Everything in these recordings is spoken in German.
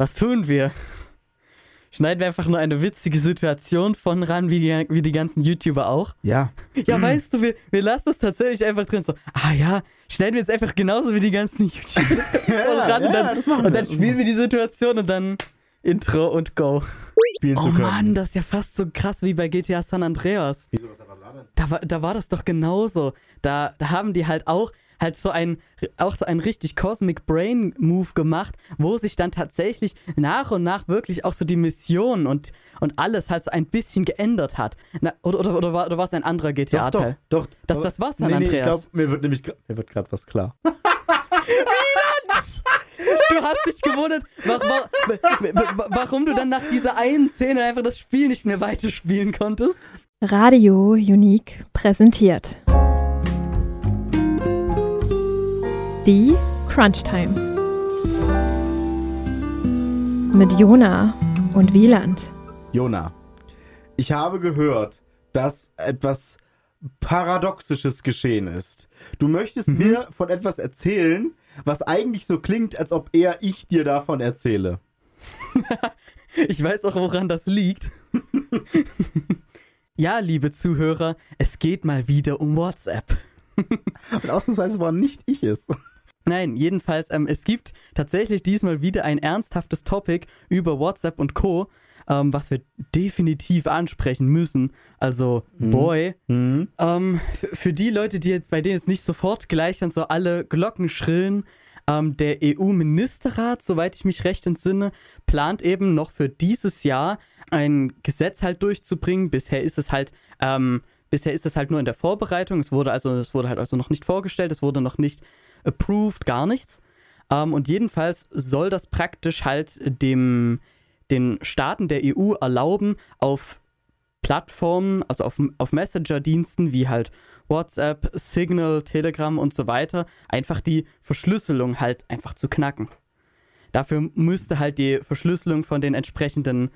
Was tun wir? Schneiden wir einfach nur eine witzige Situation von ran, wie die, wie die ganzen YouTuber auch. Ja. Ja, weißt du, wir, wir lassen das tatsächlich einfach drin. So, ah ja, schneiden wir jetzt einfach genauso wie die ganzen YouTuber von ran. und dann, und dann spielen wir die Situation und dann Intro und Go. Spielen Oh zu können. Mann, das ist ja fast so krass wie bei GTA San Andreas. Wieso, was? Da war, da war das doch genauso. Da, da haben die halt auch halt so ein auch so ein richtig Cosmic Brain Move gemacht, wo sich dann tatsächlich nach und nach wirklich auch so die Mission und, und alles halt so ein bisschen geändert hat. Na, oder, oder, oder, war, oder war es ein anderer Doch, GTA-Teil? doch, doch. Das- Aber- das war's, San nee, nee, ich Andreas. glaub, mir wird nämlich mir wird gerade was klar. Du hast dich gewundert, wa wa wa warum du dann nach dieser einen Szene einfach das Spiel nicht mehr weiterspielen konntest. Radio Unique präsentiert. Die Crunch Time. Mit Jona und Wieland. Jona, ich habe gehört, dass etwas Paradoxisches geschehen ist. Du möchtest Mhm. mir von etwas erzählen, was eigentlich so klingt, als ob eher ich dir davon erzähle. Ich weiß auch, woran das liegt. ja, liebe Zuhörer, es geht mal wieder um WhatsApp. Und ausnahmsweise war nicht ich es. Nein, jedenfalls, ähm, es gibt tatsächlich diesmal wieder ein ernsthaftes Topic über WhatsApp und Co., ähm, was wir definitiv ansprechen müssen. Also, boy. Hm? Ähm, für, die Leute, die jetzt, bei denen jetzt nicht sofort gleich dann so alle Glocken schrillen, ähm, der EU-Ministerrat, soweit ich mich recht entsinne, plant eben noch für dieses Jahr ein Gesetz halt durchzubringen. Bisher ist es halt, ähm, bisher ist es halt nur in der Vorbereitung. Es wurde also, es wurde halt also noch nicht vorgestellt, es wurde noch nicht approved, gar nichts. Ähm, und jedenfalls soll das praktisch halt dem, den Staaten der EU erlauben, auf Plattformen, also auf, auf Messenger-Diensten wie halt WhatsApp, Signal, Telegram und so weiter, einfach die Verschlüsselung halt einfach zu knacken. Dafür müsste halt die Verschlüsselung von den entsprechenden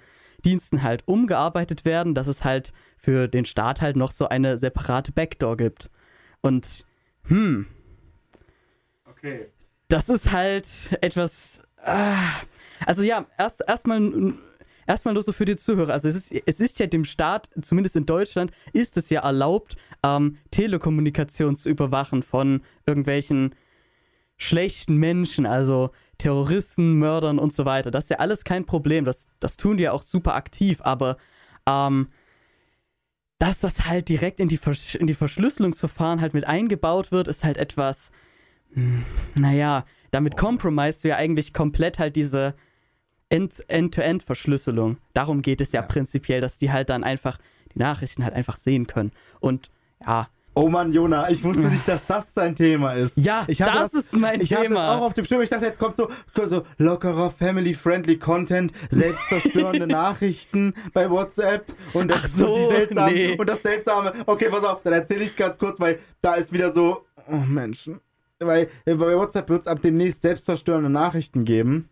Diensten halt umgearbeitet werden, dass es halt für den Staat halt noch so eine separate Backdoor gibt. Und hm, Okay. das ist halt etwas. Ah, also ja, erst erstmal erstmal nur so für die Zuhörer. Also es ist, es ist ja dem Staat, zumindest in Deutschland, ist es ja erlaubt, ähm, Telekommunikation zu überwachen von irgendwelchen schlechten Menschen, also Terroristen, Mördern und so weiter. Das ist ja alles kein Problem. Das, das tun die ja auch super aktiv, aber ähm, dass das halt direkt in die, Versch in die Verschlüsselungsverfahren halt mit eingebaut wird, ist halt etwas, hm, naja, damit compromisest du ja eigentlich komplett halt diese End-to-End-Verschlüsselung. Darum geht es ja, Ja. prinzipiell, dass die halt dann einfach die Nachrichten halt einfach sehen können. Und ja, Oh Mann, Jona, ich wusste nicht, dass das dein Thema ist. ja, Ich hatte das, ist mein Ich hatte es Thema. auch auf dem Schirm. Ich dachte, jetzt kommt so, so lockerer, family-friendly Content, selbstzerstörende Nachrichten bei WhatsApp und das, Ach so, die seltsamen nee. und das seltsame. Okay, pass auf, dann erzähle ich es ganz kurz, weil da ist wieder so, oh Menschen, weil äh, bei WhatsApp wird es ab demnächst selbstzerstörende Nachrichten geben.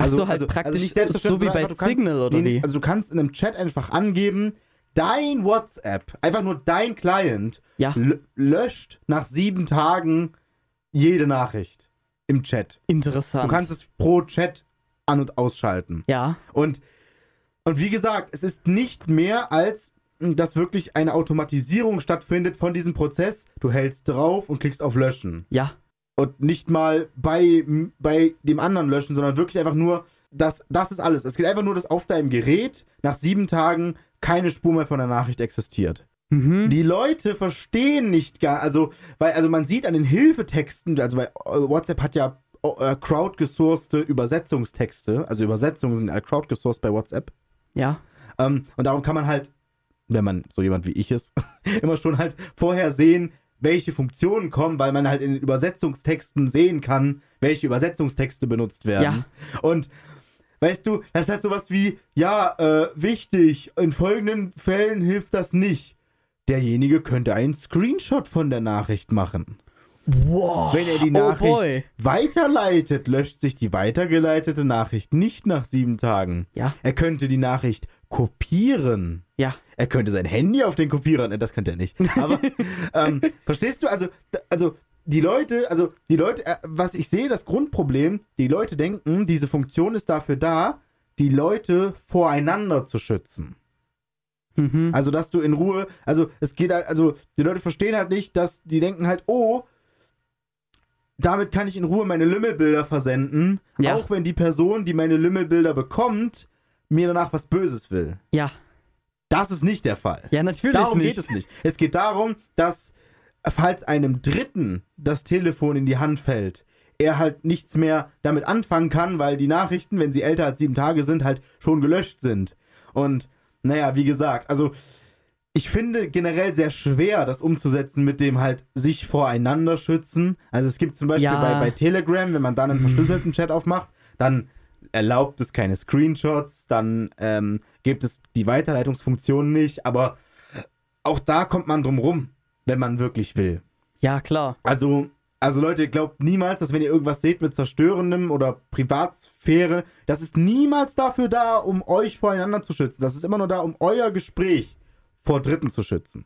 Ach so, halt praktisch so selbstzerstörend, wie bei einfach, du kannst- Signal oder wie? Also du kannst in einem Chat einfach angeben, dein WhatsApp, einfach nur dein Client, Ja. löscht nach sieben Tagen jede Nachricht im Chat. Interessant. Du kannst es pro Chat an- und ausschalten. ja, Und, und wie gesagt, es ist nicht mehr als, dass wirklich eine Automatisierung stattfindet von diesem Prozess. Du hältst drauf und klickst auf Löschen. ja, Und nicht mal bei, bei dem anderen Löschen, sondern wirklich einfach nur, das, das ist alles. Es geht einfach nur, dass auf deinem Gerät nach sieben Tagen keine Spur mehr von der Nachricht existiert. mhm. Die Leute verstehen nicht gar, also, weil, also man sieht an den Hilfetexten, also bei äh, WhatsApp hat ja äh, crowdgesourcete Übersetzungstexte, also Übersetzungen sind ja crowdgesourced bei WhatsApp. ja, Ähm, und darum kann man halt, wenn man so jemand wie ich ist, immer schon halt vorher sehen, welche Funktionen kommen, weil man halt in den Übersetzungstexten sehen kann, welche Übersetzungstexte benutzt werden. Und weißt du, das ist halt sowas wie, ja, äh, wichtig, in folgenden Fällen hilft das nicht. Derjenige könnte einen Screenshot von der Nachricht machen. Wow. Wenn er die Oh Nachricht boy. weiterleitet, löscht sich die weitergeleitete Nachricht nicht nach sieben Tagen. Ja, Er könnte die Nachricht kopieren. ja, Er könnte sein Handy auf den Kopierer, ne, das könnte er nicht. Aber ähm, verstehst du? Also, also die Leute, also die Leute, äh, was ich sehe, das Grundproblem, die Leute denken, diese Funktion ist dafür da, die Leute voreinander zu schützen. Mhm. Also, dass du in Ruhe, also es geht halt, also die Leute verstehen halt nicht, dass die denken halt, oh, damit kann ich in Ruhe meine Lümmelbilder versenden, Ja. auch wenn die Person, die meine Lümmelbilder bekommt, mir danach was Böses will. ja. Das ist nicht der Fall. Ja, natürlich Darum nicht. geht es nicht. Es geht darum, dass falls einem Dritten das Telefon in die Hand fällt, er halt nichts mehr damit anfangen kann, weil die Nachrichten, wenn sie älter als sieben Tage sind, halt schon gelöscht sind. Und naja, wie gesagt, also ich finde generell sehr schwer, das umzusetzen mit dem halt sich voreinander schützen. Also es gibt zum Beispiel Ja. bei, bei Telegram, wenn man dann einen verschlüsselten Chat aufmacht, dann erlaubt es keine Screenshots, dann ähm, gibt es die Weiterleitungsfunktion nicht, aber auch da kommt man drum rum, wenn man wirklich will. Ja, klar. Also, also Leute, glaubt niemals, dass wenn ihr irgendwas seht mit zerstörendem oder Privatsphäre, das ist niemals dafür da, um euch voreinander zu schützen. Das ist immer nur da, um euer Gespräch vor Dritten zu schützen.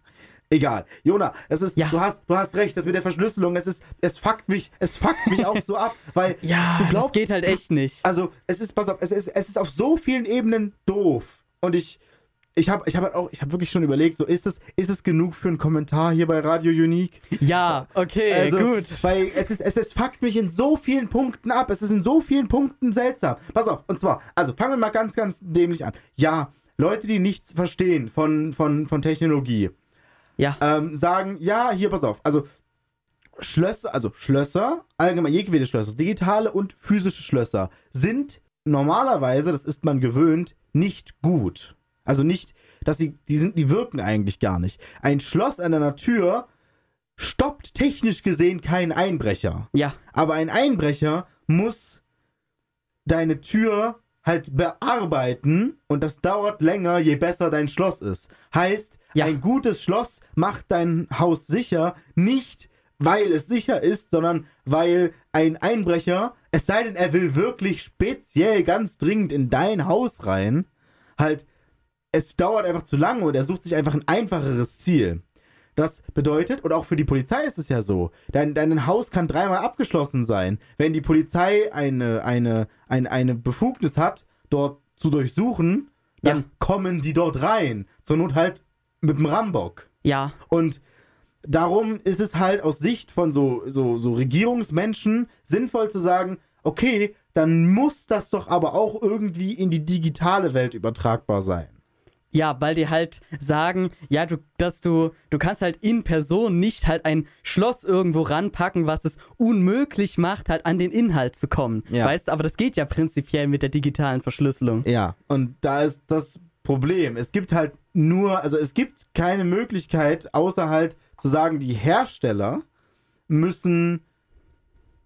Egal. Jona, es ist, Ja. du hast, du hast recht, das mit der Verschlüsselung, es ist, es fuckt mich, es fuckt mich auch so ab, weil Ja, du das glaubst, geht halt echt nicht. also es ist, pass auf, es ist, es ist auf so vielen Ebenen doof. Und ich, ich habe ich hab halt auch, ich habe wirklich schon überlegt, so ist es, ist es genug für einen Kommentar hier bei Radio Unique? Ja, okay, Also, gut. Weil es ist, es ist, fuckt mich in so vielen Punkten ab. Es ist in so vielen Punkten seltsam. Pass auf, und zwar, also fangen wir mal ganz, ganz dämlich an. Ja, Leute, die nichts verstehen von, von, von Technologie, Ja, ähm, sagen, ja, hier, pass auf, also Schlösser, also Schlösser, allgemein jegliche Schlösser, digitale und physische Schlösser, sind normalerweise, das ist man gewöhnt, nicht gut. Also nicht, dass sie, die sind, die wirken eigentlich gar nicht. Ein Schloss an einer Tür stoppt technisch gesehen keinen Einbrecher. ja, Aber ein Einbrecher muss deine Tür halt bearbeiten und das dauert länger, je besser dein Schloss ist. Heißt, Ja. ein gutes Schloss macht dein Haus sicher, nicht weil es sicher ist, sondern weil ein Einbrecher, es sei denn, er will wirklich speziell ganz dringend in dein Haus rein, halt, es dauert einfach zu lange und er sucht sich einfach ein einfacheres Ziel. Das bedeutet, und auch für die Polizei ist es ja so, dein, dein Haus kann dreimal abgeschlossen sein. Wenn die Polizei eine, eine, eine, eine Befugnis hat, dort zu durchsuchen, dann Ja. kommen die dort rein. Zur Not halt mit dem Rambock. ja, Und darum ist es halt aus Sicht von so, so, so Regierungsmenschen sinnvoll zu sagen, okay, dann muss das doch aber auch irgendwie in die digitale Welt übertragbar sein. ja, weil die halt sagen, ja, du, dass du, du kannst halt in Person nicht halt ein Schloss irgendwo ranpacken, was es unmöglich macht, halt an den Inhalt zu kommen. Ja. Weißt, aber das geht ja prinzipiell mit der digitalen Verschlüsselung. Ja, und da ist das Problem. Es gibt halt nur, also es gibt keine Möglichkeit, außer halt zu sagen, die Hersteller müssen,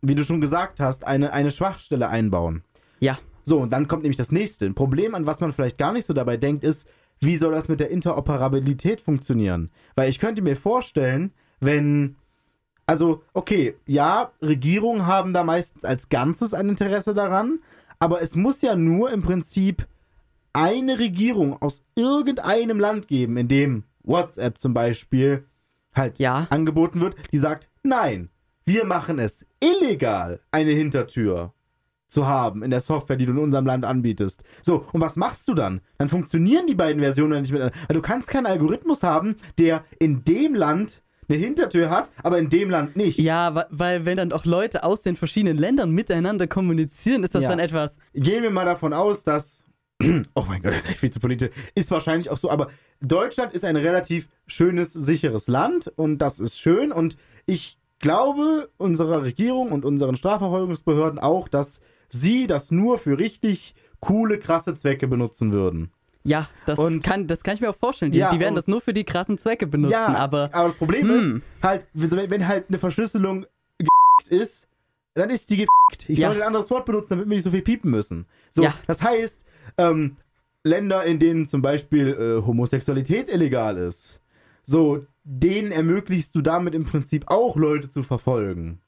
wie du schon gesagt hast, eine, eine Schwachstelle einbauen. Ja, So, und dann kommt nämlich das nächste. Ein Problem, an was man vielleicht gar nicht so dabei denkt, ist, wie soll das mit der Interoperabilität funktionieren? Weil ich könnte mir vorstellen, wenn. Also, okay, ja, Regierungen haben da meistens als Ganzes ein Interesse daran, aber es muss ja nur im Prinzip eine Regierung aus irgendeinem Land geben, in dem WhatsApp zum Beispiel halt Ja. angeboten wird, die sagt, nein, wir machen es illegal, eine Hintertür zu haben in der Software, die du in unserem Land anbietest. So, und was machst du dann? Dann funktionieren die beiden Versionen nicht miteinander. Weil du kannst keinen Algorithmus haben, der in dem Land eine Hintertür hat, aber in dem Land nicht. ja, wa- weil wenn dann auch Leute aus den verschiedenen Ländern miteinander kommunizieren, ist das Ja. dann etwas. Gehen wir mal davon aus, dass. Oh mein Gott, das ist echt viel zu politisch. Ist wahrscheinlich auch so, aber Deutschland ist ein relativ schönes, sicheres Land und das ist schön und ich glaube unserer Regierung und unseren Strafverfolgungsbehörden auch, dass sie das nur für richtig coole, krasse Zwecke benutzen würden. Ja, das, Und- kann, das kann ich mir auch vorstellen. Die, Ja, die werden und- das nur für die krassen Zwecke benutzen, ja, aber. das Problem hm. ist halt, wenn, wenn halt eine Verschlüsselung ist, dann ist die gefickt. Ich Ja. sollte ein anderes Wort benutzen, damit wir nicht so viel piepen müssen. So, Ja. das heißt, ähm, Länder, in denen zum Beispiel äh, Homosexualität illegal ist, so, denen ermöglichst du damit im Prinzip auch Leute zu verfolgen.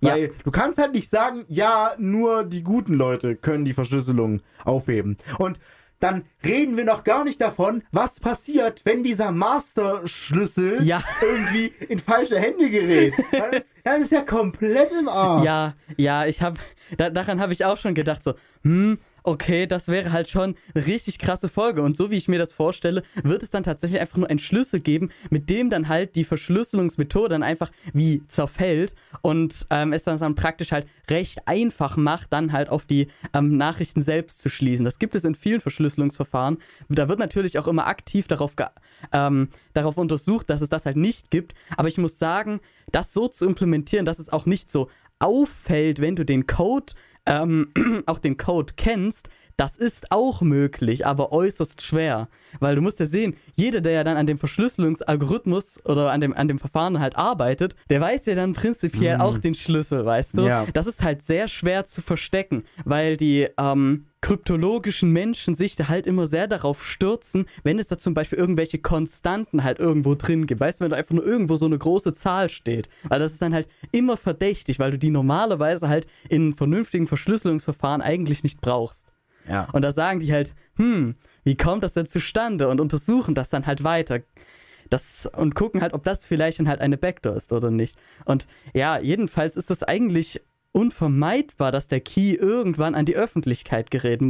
Ja. Weil du kannst halt nicht sagen, ja, nur die guten Leute können die Verschlüsselung aufheben. Und dann reden wir noch gar nicht davon, was passiert, wenn dieser Master-Schlüssel Ja. irgendwie in falsche Hände gerät. Dann ist, dann ist ja komplett im Arsch. Ja, ja, ich habe, da, daran habe ich auch schon gedacht, so, hm, okay, das wäre halt schon eine richtig krasse Folge. Und so wie ich mir das vorstelle, wird es dann tatsächlich einfach nur einen Schlüssel geben, mit dem dann halt die Verschlüsselungsmethode dann einfach wie zerfällt und ähm, es dann, praktisch halt recht einfach macht, dann halt auf die ähm, Nachrichten selbst zu schließen. Das gibt es in vielen Verschlüsselungsverfahren. Da wird natürlich auch immer aktiv darauf, ähm, darauf untersucht, dass es das halt nicht gibt. Aber ich muss sagen, das so zu implementieren, dass es auch nicht so auffällt, wenn du den Code, ähm, auch den Code kennst, das ist auch möglich, aber äußerst schwer. Weil du musst ja sehen, jeder, der ja dann an dem Verschlüsselungsalgorithmus oder an dem, an dem Verfahren halt arbeitet, der weiß ja dann prinzipiell auch den Schlüssel, weißt du? Ja. Das ist halt sehr schwer zu verstecken, weil die ähm, kryptologischen Menschen sich da halt immer sehr darauf stürzen, wenn es da zum Beispiel irgendwelche Konstanten halt irgendwo drin gibt. Weißt du, wenn da einfach nur irgendwo so eine große Zahl steht. Weil das ist dann halt immer verdächtig, weil du die normalerweise halt in vernünftigen Verschlüsselungsverfahren eigentlich nicht brauchst. Ja. Und da sagen die halt, hm, wie kommt das denn zustande? Und untersuchen das dann halt weiter. Das, und gucken halt, ob das vielleicht dann halt eine Backdoor ist oder nicht. Und ja, jedenfalls ist es eigentlich unvermeidbar, dass der Key irgendwann an die Öffentlichkeit gerät,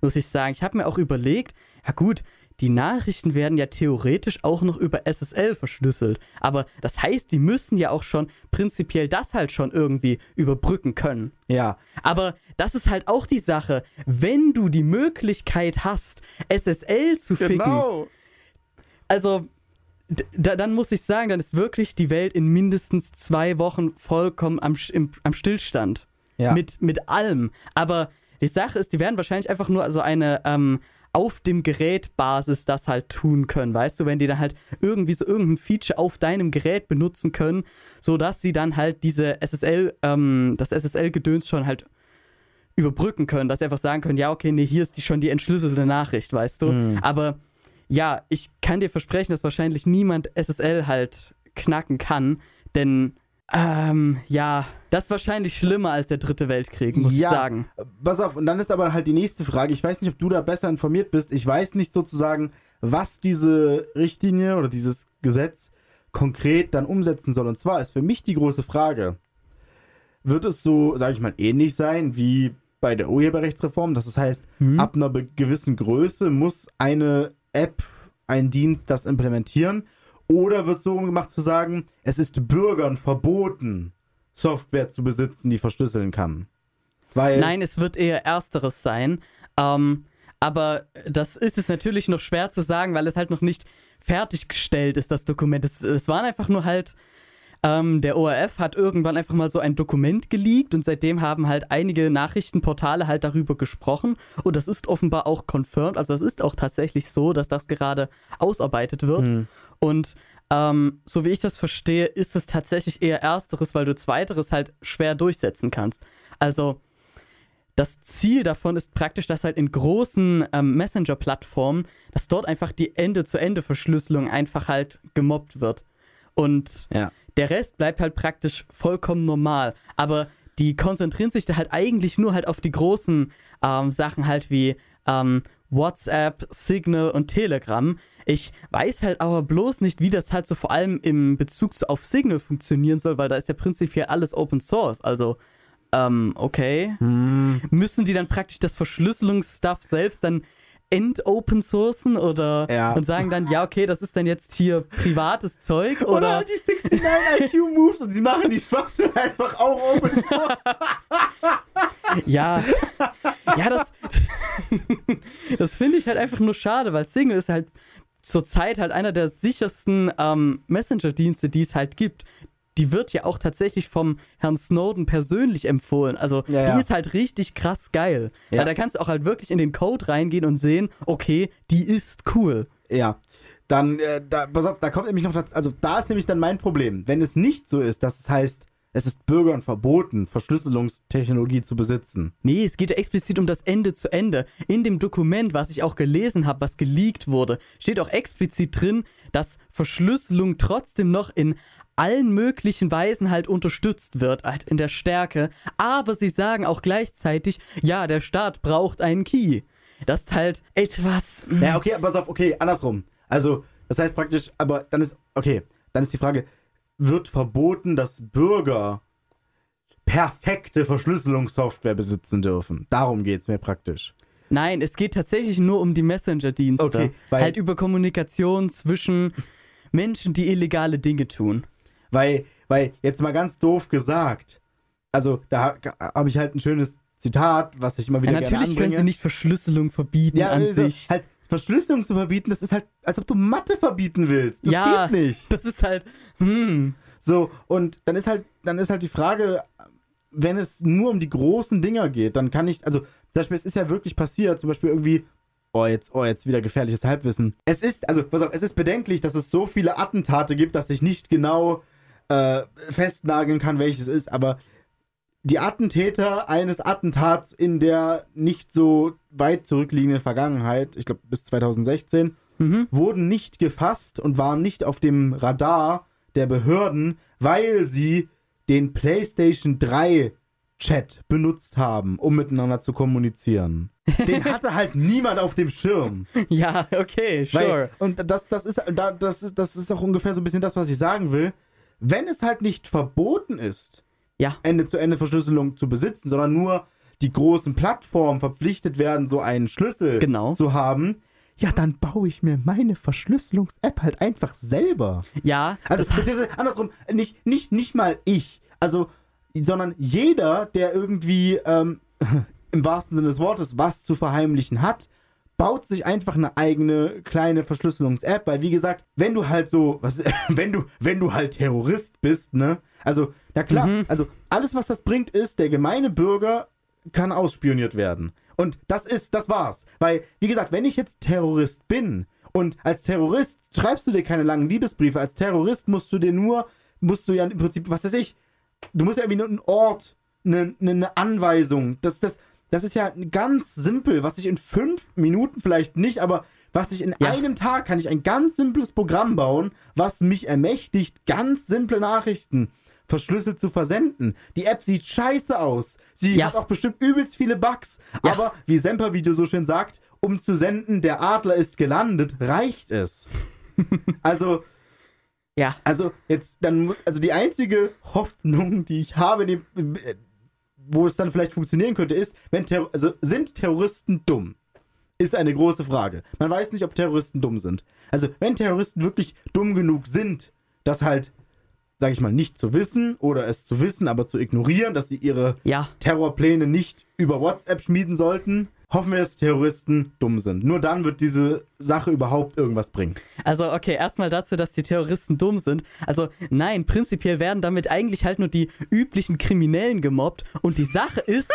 muss ich sagen. Ich habe mir auch überlegt, ja gut, die Nachrichten werden ja theoretisch auch noch über SSL verschlüsselt. Aber das heißt, die müssen ja auch schon prinzipiell das halt schon irgendwie überbrücken können. Ja. Aber das ist halt auch die Sache. Wenn du die Möglichkeit hast, SSL zu ficken, Genau. also dann muss ich sagen, dann ist wirklich die Welt in mindestens zwei Wochen vollkommen am, im, am Stillstand. Ja. Mit, mit allem. Aber die Sache ist, die werden wahrscheinlich einfach nur so eine ähm, auf dem Gerät Basis das halt tun können, weißt du, wenn die dann halt irgendwie so irgendein Feature auf deinem Gerät benutzen können, sodass sie dann halt diese SSL, ähm, das SSL-Gedöns schon halt überbrücken können, dass sie einfach sagen können, ja, okay, nee, hier ist die schon die entschlüsselte Nachricht, weißt du. Mhm. Aber ja, ich kann dir versprechen, dass wahrscheinlich niemand SSL halt knacken kann, denn ähm, ja, das ist wahrscheinlich schlimmer als der dritte Weltkrieg, muss ich Ja. sagen. Pass auf, und dann ist aber halt die nächste Frage. Ich weiß nicht, ob du da besser informiert bist. Ich weiß nicht sozusagen, was diese Richtlinie oder dieses Gesetz konkret dann umsetzen soll. Und zwar ist für mich die große Frage, wird es so, sage ich mal, ähnlich sein wie bei der Urheberrechtsreform? Das heißt, Hm? ab einer gewissen Größe muss eine App, ein Dienst das implementieren? Oder wird so gemacht zu sagen, es ist Bürgern verboten, Software zu besitzen, die verschlüsseln kann? Weil Nein, es wird eher Ersteres sein. Ähm, aber das ist es natürlich noch schwer zu sagen, weil es halt noch nicht fertiggestellt ist, das Dokument. Es, es waren einfach nur halt, ähm, der ORF hat irgendwann einfach mal so ein Dokument geleakt und seitdem haben halt einige Nachrichtenportale halt darüber gesprochen und das ist offenbar auch confirmed. Also es ist auch tatsächlich so, dass das gerade ausarbeitet wird. Hm. Und ähm, so wie ich das verstehe, ist es tatsächlich eher Ersteres, weil du Zweiteres halt schwer durchsetzen kannst. Also das Ziel davon ist praktisch, dass halt in großen ähm, Messenger-Plattformen, dass dort einfach die Ende-zu-Ende-Verschlüsselung einfach halt gemobbt wird. Und Ja. Der Rest bleibt halt praktisch vollkommen normal. Aber die konzentrieren sich da halt eigentlich nur halt auf die großen ähm, Sachen halt wie ähm, WhatsApp, Signal und Telegram. Ich weiß halt aber bloß nicht, wie das halt so vor allem im Bezug auf Signal funktionieren soll, weil da ist ja prinzipiell alles Open Source. Also, ähm, okay. Hm. Müssen die dann praktisch das Verschlüsselungsstuff selbst dann end-open sourcen oder Ja. und sagen dann, ja, okay, das ist dann jetzt hier privates Zeug Oder, oder die 69 IQ Moves und sie machen die Schwachstelle einfach auch Open Source. Ja, ja, das, das finde ich halt einfach nur schade, weil Signal ist halt zurzeit halt einer der sichersten ähm, Messenger-Dienste, die es halt gibt. Die wird ja auch tatsächlich vom Herrn Snowden persönlich empfohlen. Also Ja, ja. die ist halt richtig krass geil. Ja. Weil da kannst du auch halt wirklich in den Code reingehen und sehen, okay, die ist cool. Ja. Dann, äh, da, pass auf, da kommt nämlich noch, das, also da ist nämlich dann mein Problem. Wenn es nicht so ist, dass es heißt, es ist Bürgern verboten, Verschlüsselungstechnologie zu besitzen. Nee, es geht ja explizit um das Ende zu Ende. In dem Dokument, was ich auch gelesen habe, was geleakt wurde, steht auch explizit drin, dass Verschlüsselung trotzdem noch in allen möglichen Weisen halt unterstützt wird, halt in der Stärke. Aber sie sagen auch gleichzeitig, ja, der Staat braucht einen Key. das ist halt etwas. Ja, okay, aber pass auf, okay, andersrum. Also, das heißt praktisch, aber dann ist, okay, dann ist die Frage, wird verboten, dass Bürger perfekte Verschlüsselungssoftware besitzen dürfen? Darum geht es mir praktisch. Nein, es geht tatsächlich nur um die Messenger-Dienste. Okay, halt über Kommunikation zwischen Menschen, die illegale Dinge tun. Weil, weil, jetzt mal ganz doof gesagt, also da habe ich halt ein schönes Zitat, was ich immer wieder Ja, gerne natürlich können sie nicht Verschlüsselung verbieten ja, an also, sich. halt Verschlüsselung zu verbieten, das ist halt, als ob du Mathe verbieten willst. Das Ja. geht nicht. Das ist halt, hm. So, und dann ist halt, dann ist halt die Frage, wenn es nur um die großen Dinger geht, dann kann ich, also zum Beispiel, es ist ja wirklich passiert, zum Beispiel irgendwie, oh, jetzt, oh, jetzt wieder gefährliches Halbwissen. Es ist, also, pass auf, es ist bedenklich, dass es so viele Attentate gibt, dass ich nicht genau äh, festnageln kann, welches ist, aber die Attentäter eines Attentats in der nicht so weit zurückliegenden Vergangenheit, ich glaube bis 2016, Mhm. wurden nicht gefasst und waren nicht auf dem Radar der Behörden, weil sie den PlayStation 3 Chat benutzt haben, um miteinander zu kommunizieren. Den hatte halt niemand auf dem Schirm. Ja, okay, sure. Weil, und das, das, ist, da- das, ist, das ist auch ungefähr so ein bisschen das, was ich sagen will. Wenn es halt nicht verboten ist, Ja. Ende-zu-Ende-Verschlüsselung zu besitzen, sondern nur die großen Plattformen verpflichtet werden, so einen Schlüssel Genau. zu haben, ja, dann baue ich mir meine Verschlüsselungs-App halt einfach selber. Ja, Also, beziehungsweise andersrum, nicht, nicht, nicht mal ich, also, sondern jeder, der irgendwie ähm, im wahrsten Sinne des Wortes was zu verheimlichen hat, baut sich einfach eine eigene kleine Verschlüsselungs-App, weil wie gesagt, wenn du halt so, was, wenn du, wenn du halt Terrorist bist, ne, also, na klar, Mhm. also alles, was das bringt, ist, der gemeine Bürger kann ausspioniert werden. Und das ist, das war's. Weil, wie gesagt, wenn ich jetzt Terrorist bin und als Terrorist schreibst du dir keine langen Liebesbriefe, als Terrorist musst du dir nur, musst du ja im Prinzip, was weiß ich, du musst ja irgendwie nur einen Ort, eine, eine, Anweisung. Das, das, das ist ja ganz simpel, was ich in fünf Minuten vielleicht nicht, aber was ich in Ja. einem Tag kann ich ein ganz simples Programm bauen, was mich ermächtigt, ganz simple Nachrichten verschlüsselt zu versenden. Die App sieht scheiße aus. Sie Ja. hat auch bestimmt übelst viele Bugs. Ja. Aber wie Semper-Video so schön sagt, um zu senden, der Adler ist gelandet, reicht es. also, ja. also jetzt dann, also die einzige Hoffnung, die ich habe, die, äh, wo es dann vielleicht funktionieren könnte, ist, wenn Terror, also sind Terroristen dumm? Ist eine große Frage. Man weiß nicht, ob Terroristen dumm sind. Also wenn Terroristen wirklich dumm genug sind, das halt, sag ich mal, nicht zu wissen oder es zu wissen, aber zu ignorieren, dass sie ihre Ja, Terrorpläne nicht über WhatsApp schmieden sollten, hoffen wir, dass Terroristen dumm sind. Nur dann wird diese Sache überhaupt irgendwas bringen. also okay, erstmal dazu, dass die Terroristen dumm sind. Also nein, prinzipiell werden damit eigentlich halt nur die üblichen Kriminellen gemobbt. Und die Sache ist,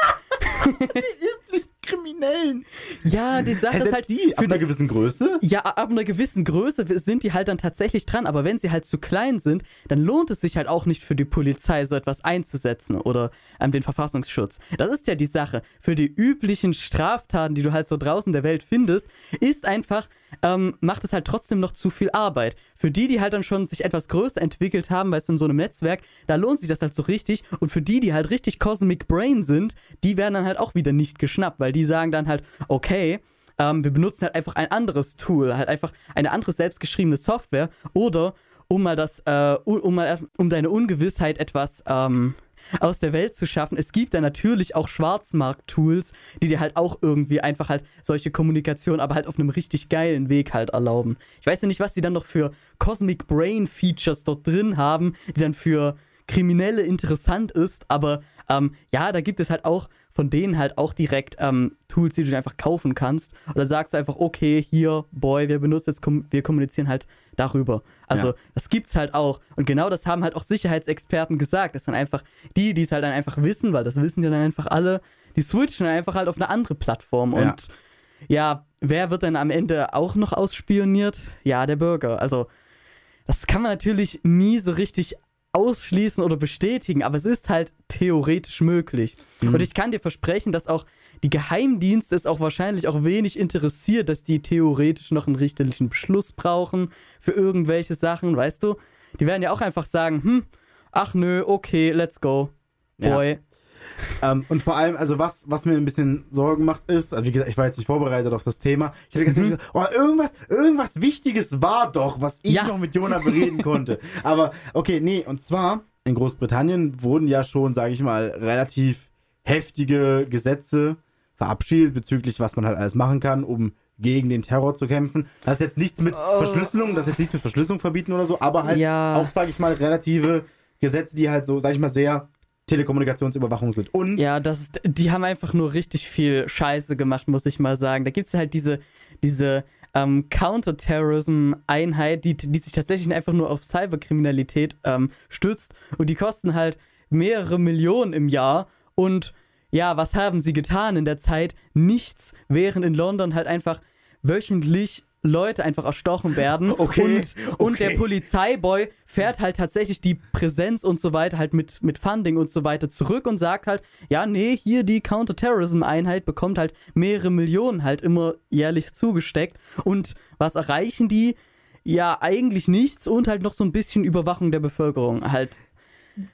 Üblich Kriminellen. ja, die Sache ist halt die ab für einer gewissen Größe. Ja, ab einer gewissen Größe sind die halt dann tatsächlich dran, aber wenn sie halt zu klein sind, dann lohnt es sich halt auch nicht für die Polizei so etwas einzusetzen oder ähm, den Verfassungsschutz. Das ist ja die Sache. Für die üblichen Straftaten, die du halt so draußen der Welt findest, ist einfach, ähm, macht es halt trotzdem noch zu viel Arbeit. Für die, die halt dann schon sich etwas größer entwickelt haben, weißt du, in so einem Netzwerk, da lohnt sich das halt so richtig. Und für die, die halt richtig Cosmic Brain sind, die werden dann halt auch wieder nicht geschnappt, weil die sagen dann halt, okay, ähm, wir benutzen halt einfach ein anderes Tool, halt einfach eine andere selbstgeschriebene Software oder um mal das, äh, um, mal um deine Ungewissheit etwas ähm, aus der Welt zu schaffen. Es gibt da natürlich auch Schwarzmarkt-Tools, die dir halt auch irgendwie einfach halt solche Kommunikation, aber halt auf einem richtig geilen Weg halt erlauben. Ich weiß ja nicht, was die dann noch für Cosmic Brain Features dort drin haben, die dann für Kriminelle interessant ist, aber ähm, ja, da gibt es halt auch von denen halt auch direkt ähm, Tools, die du dir einfach kaufen kannst. Oder sagst du einfach, okay, hier, Boy, wir benutzen jetzt, kom wir kommunizieren halt darüber. Also, Ja. das gibt's halt auch. Und genau das haben halt auch Sicherheitsexperten gesagt. Das sind einfach die, die es halt dann einfach wissen, weil das wissen ja dann einfach alle, die switchen dann einfach halt auf eine andere Plattform. Ja. Und ja, wer wird dann am Ende auch noch ausspioniert? Ja, der Bürger. Also, das kann man natürlich nie so richtig ausschließen oder bestätigen, aber es ist halt theoretisch möglich. Und ich kann dir versprechen, dass auch die Geheimdienste es auch wahrscheinlich auch wenig interessiert, dass die theoretisch noch einen richterlichen Beschluss brauchen für irgendwelche Sachen, weißt du? Die werden ja auch einfach sagen, hm, ach nö, okay, let's go, Ja. Ähm, und vor allem, also was, was mir ein bisschen Sorgen macht, ist, also wie gesagt, ich war jetzt nicht vorbereitet auf das Thema. Ich hatte Mhm. gesagt, oh, irgendwas, irgendwas Wichtiges war doch, was ich Ja. noch mit Jonah bereden konnte. Aber okay, nee, und zwar in Großbritannien wurden ja schon, sage ich mal, relativ heftige Gesetze verabschiedet bezüglich, was man halt alles machen kann, um gegen den Terror zu kämpfen. Das ist jetzt nichts mit Oh. Verschlüsselung, das ist jetzt nichts mit Verschlüsselung verbieten oder so, aber halt Ja. auch, sage ich mal, relative Gesetze, die halt so, sage ich mal, sehr Telekommunikationsüberwachung sind. Und Ja, das ist, die haben einfach nur richtig viel Scheiße gemacht, muss ich mal sagen. Da gibt es halt diese, diese ähm, Counterterrorism-Einheit, die, die sich tatsächlich einfach nur auf Cyberkriminalität ähm, stützt. Und die kosten halt mehrere Millionen im Jahr. Und ja, was haben sie getan in der Zeit? Nichts, während in London halt einfach wöchentlich Leute einfach erstochen werden. Okay, Und, und okay. der Polizeiboy fährt halt tatsächlich die Präsenz und so weiter halt mit, mit Funding und so weiter zurück und sagt halt, ja, nee, hier die Counterterrorism-Einheit bekommt halt mehrere Millionen halt immer jährlich zugesteckt. Und was erreichen die? Ja, eigentlich nichts und halt noch so ein bisschen Überwachung der Bevölkerung halt.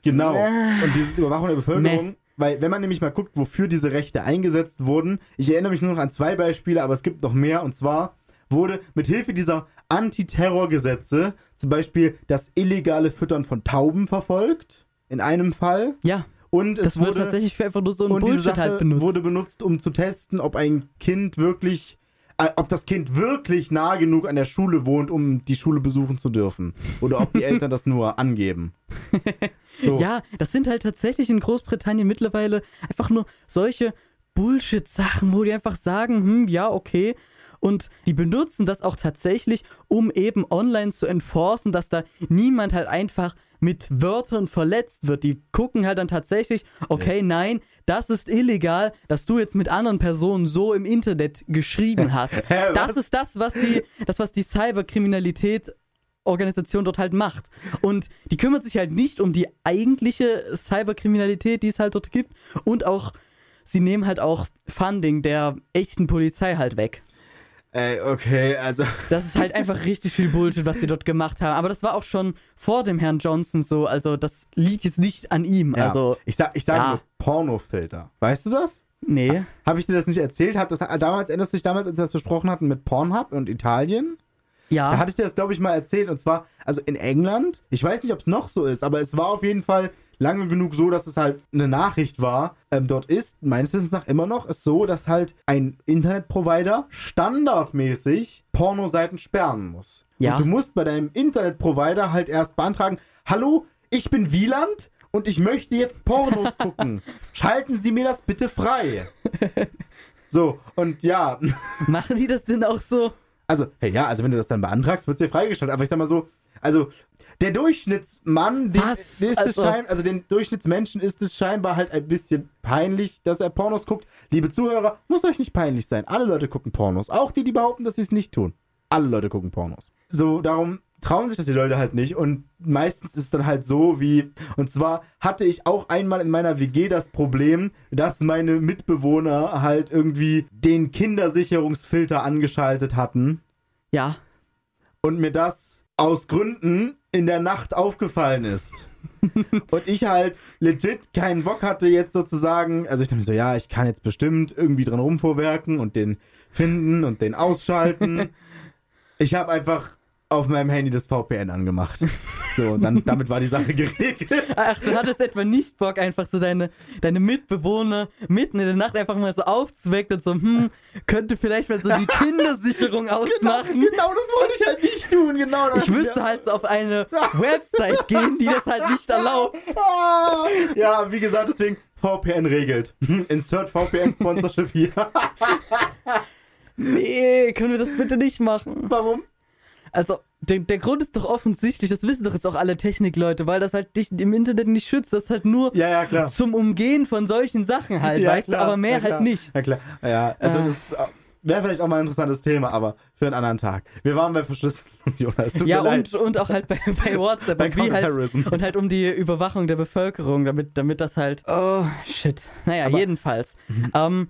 Genau. Äh. Und dieses Überwachung der Bevölkerung, weil wenn man nämlich mal guckt, wofür diese Rechte eingesetzt wurden, ich erinnere mich nur noch an zwei Beispiele, aber es gibt noch mehr, und zwar wurde mit Hilfe dieser Antiterrorgesetze zum Beispiel das illegale Füttern von Tauben verfolgt, in einem Fall. Ja, Und es das wurde, tatsächlich für einfach nur so ein und diese Bullshit Sache halt benutzt. wurde benutzt, um zu testen, ob ein Kind wirklich, äh, ob das Kind wirklich nah genug an der Schule wohnt, um die Schule besuchen zu dürfen. Oder ob die Eltern das nur angeben. So. Ja, das sind halt tatsächlich in Großbritannien mittlerweile einfach nur solche Bullshit-Sachen, wo die einfach sagen, hm, ja, okay. Und die benutzen das auch tatsächlich, um eben online zu enforcen, dass da niemand halt einfach mit Wörtern verletzt wird. Die gucken halt dann tatsächlich, okay, nein, das ist illegal, dass du jetzt mit anderen Personen so im Internet geschrieben hast. Hä, das ist das, was die, das, was die Cyberkriminalität Organisation dort halt macht. Und die kümmert sich halt nicht um die eigentliche Cyberkriminalität, die es halt dort gibt. Und auch, sie nehmen halt auch Funding der echten Polizei halt weg. Ey, okay, also. Das ist halt einfach richtig viel Bullshit, was sie dort gemacht haben. Aber das war auch schon vor dem Herrn Johnson so. Also, das liegt jetzt nicht an ihm. Ja. Also, ich sag, ich sage ja. nur Pornofilter. Weißt du das? nee. Habe ich dir das nicht erzählt? Hat das damals, erinnerst du dich damals, als wir das besprochen hatten mit Pornhub und Italien? Da Ja. hatte ich dir das, glaube ich, mal erzählt. Und zwar, also in England, ich weiß nicht, ob es noch so ist, aber es war auf jeden Fall lange genug so, dass es halt eine Nachricht war. Ähm, dort ist, meines Wissens nach immer noch, es so, dass halt ein Internetprovider standardmäßig Pornoseiten sperren muss. Ja. Und du musst bei deinem Internetprovider halt erst beantragen, hallo, ich bin Wieland und ich möchte jetzt Pornos gucken. Schalten Sie mir das bitte frei. So, und ja, Machen die das denn auch so? Also, hey, ja, also wenn du das dann beantragst, wird es dir freigestellt. Aber ich sag mal so, also der Durchschnittsmann, den, ist Also- es schein, also den Durchschnittsmenschen ist es scheinbar halt ein bisschen peinlich, dass er Pornos guckt. Liebe Zuhörer, muss euch nicht peinlich sein. Alle Leute gucken Pornos. Auch die, die behaupten, dass sie es nicht tun. Alle Leute gucken Pornos. So, darum trauen sich das die Leute halt nicht. Und meistens ist es dann halt so wie, und zwar hatte ich auch einmal in meiner WG das Problem, dass meine Mitbewohner halt irgendwie den Kindersicherungsfilter angeschaltet hatten Ja. und mir das aus Gründen in der Nacht aufgefallen ist. und ich halt legit keinen Bock hatte jetzt sozusagen, also ich dachte mir so, ja, ich kann jetzt bestimmt irgendwie dran rumvorwerken und den finden und den ausschalten. ich habe einfach auf meinem Handy das VPN angemacht. So, und dann, damit war die Sache geregelt. Ach, du hattest etwa nicht Bock, einfach so deine, deine Mitbewohner mitten in der Nacht einfach mal so aufzuwecken und so, hm, könnte vielleicht mal so die Kindersicherung Genau, ausmachen. genau das wollte ich halt nicht tun, genau. das- Ich müsste halt so auf eine Website gehen, die das halt nicht erlaubt. Ja, wie gesagt, deswegen VPN regelt. Insert VPN Sponsorship hier. Nee, können wir das bitte nicht machen? Warum? Also, der, der Grund ist doch offensichtlich, das wissen doch jetzt auch alle Technikleute, weil das halt dich im Internet nicht schützt, das ist halt nur Ja, ja, zum Umgehen von solchen Sachen halt, ja, weißt klar, du, aber mehr halt nicht. Ja, klar. Ja, also Äh. das wäre vielleicht auch mal ein interessantes Thema, aber für einen anderen Tag. Wir waren bei Verschlüsselung, Jonas. Tut Ja, und, und auch halt bei, bei WhatsApp Bei und, wie halt, und halt um die Überwachung der Bevölkerung, damit, damit das halt. Oh, shit. Naja, Aber- jedenfalls. Ähm,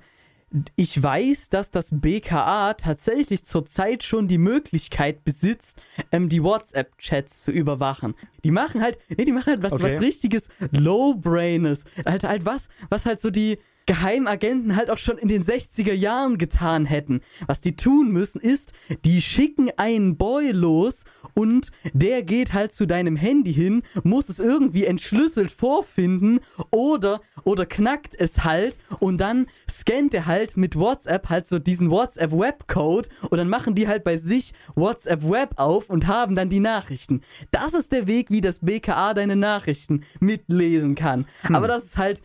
ich weiß, dass das BKA tatsächlich zurzeit schon die Möglichkeit besitzt, ähm, die WhatsApp-Chats zu überwachen. Die machen halt, nee, die machen halt was, Okay. was richtiges Low-Braines. Halt, halt was, was halt so die Geheimagenten halt auch schon in den 60er Jahren getan hätten. Was die tun müssen ist, die schicken einen Boy los und der geht halt zu deinem Handy hin, muss es irgendwie entschlüsselt vorfinden oder, oder knackt es halt und dann scannt er halt mit WhatsApp halt so diesen WhatsApp-Webcode und dann machen die halt bei sich WhatsApp-Web auf und haben dann die Nachrichten. Das ist der Weg, wie das BKA deine Nachrichten mitlesen kann. Aber das ist halt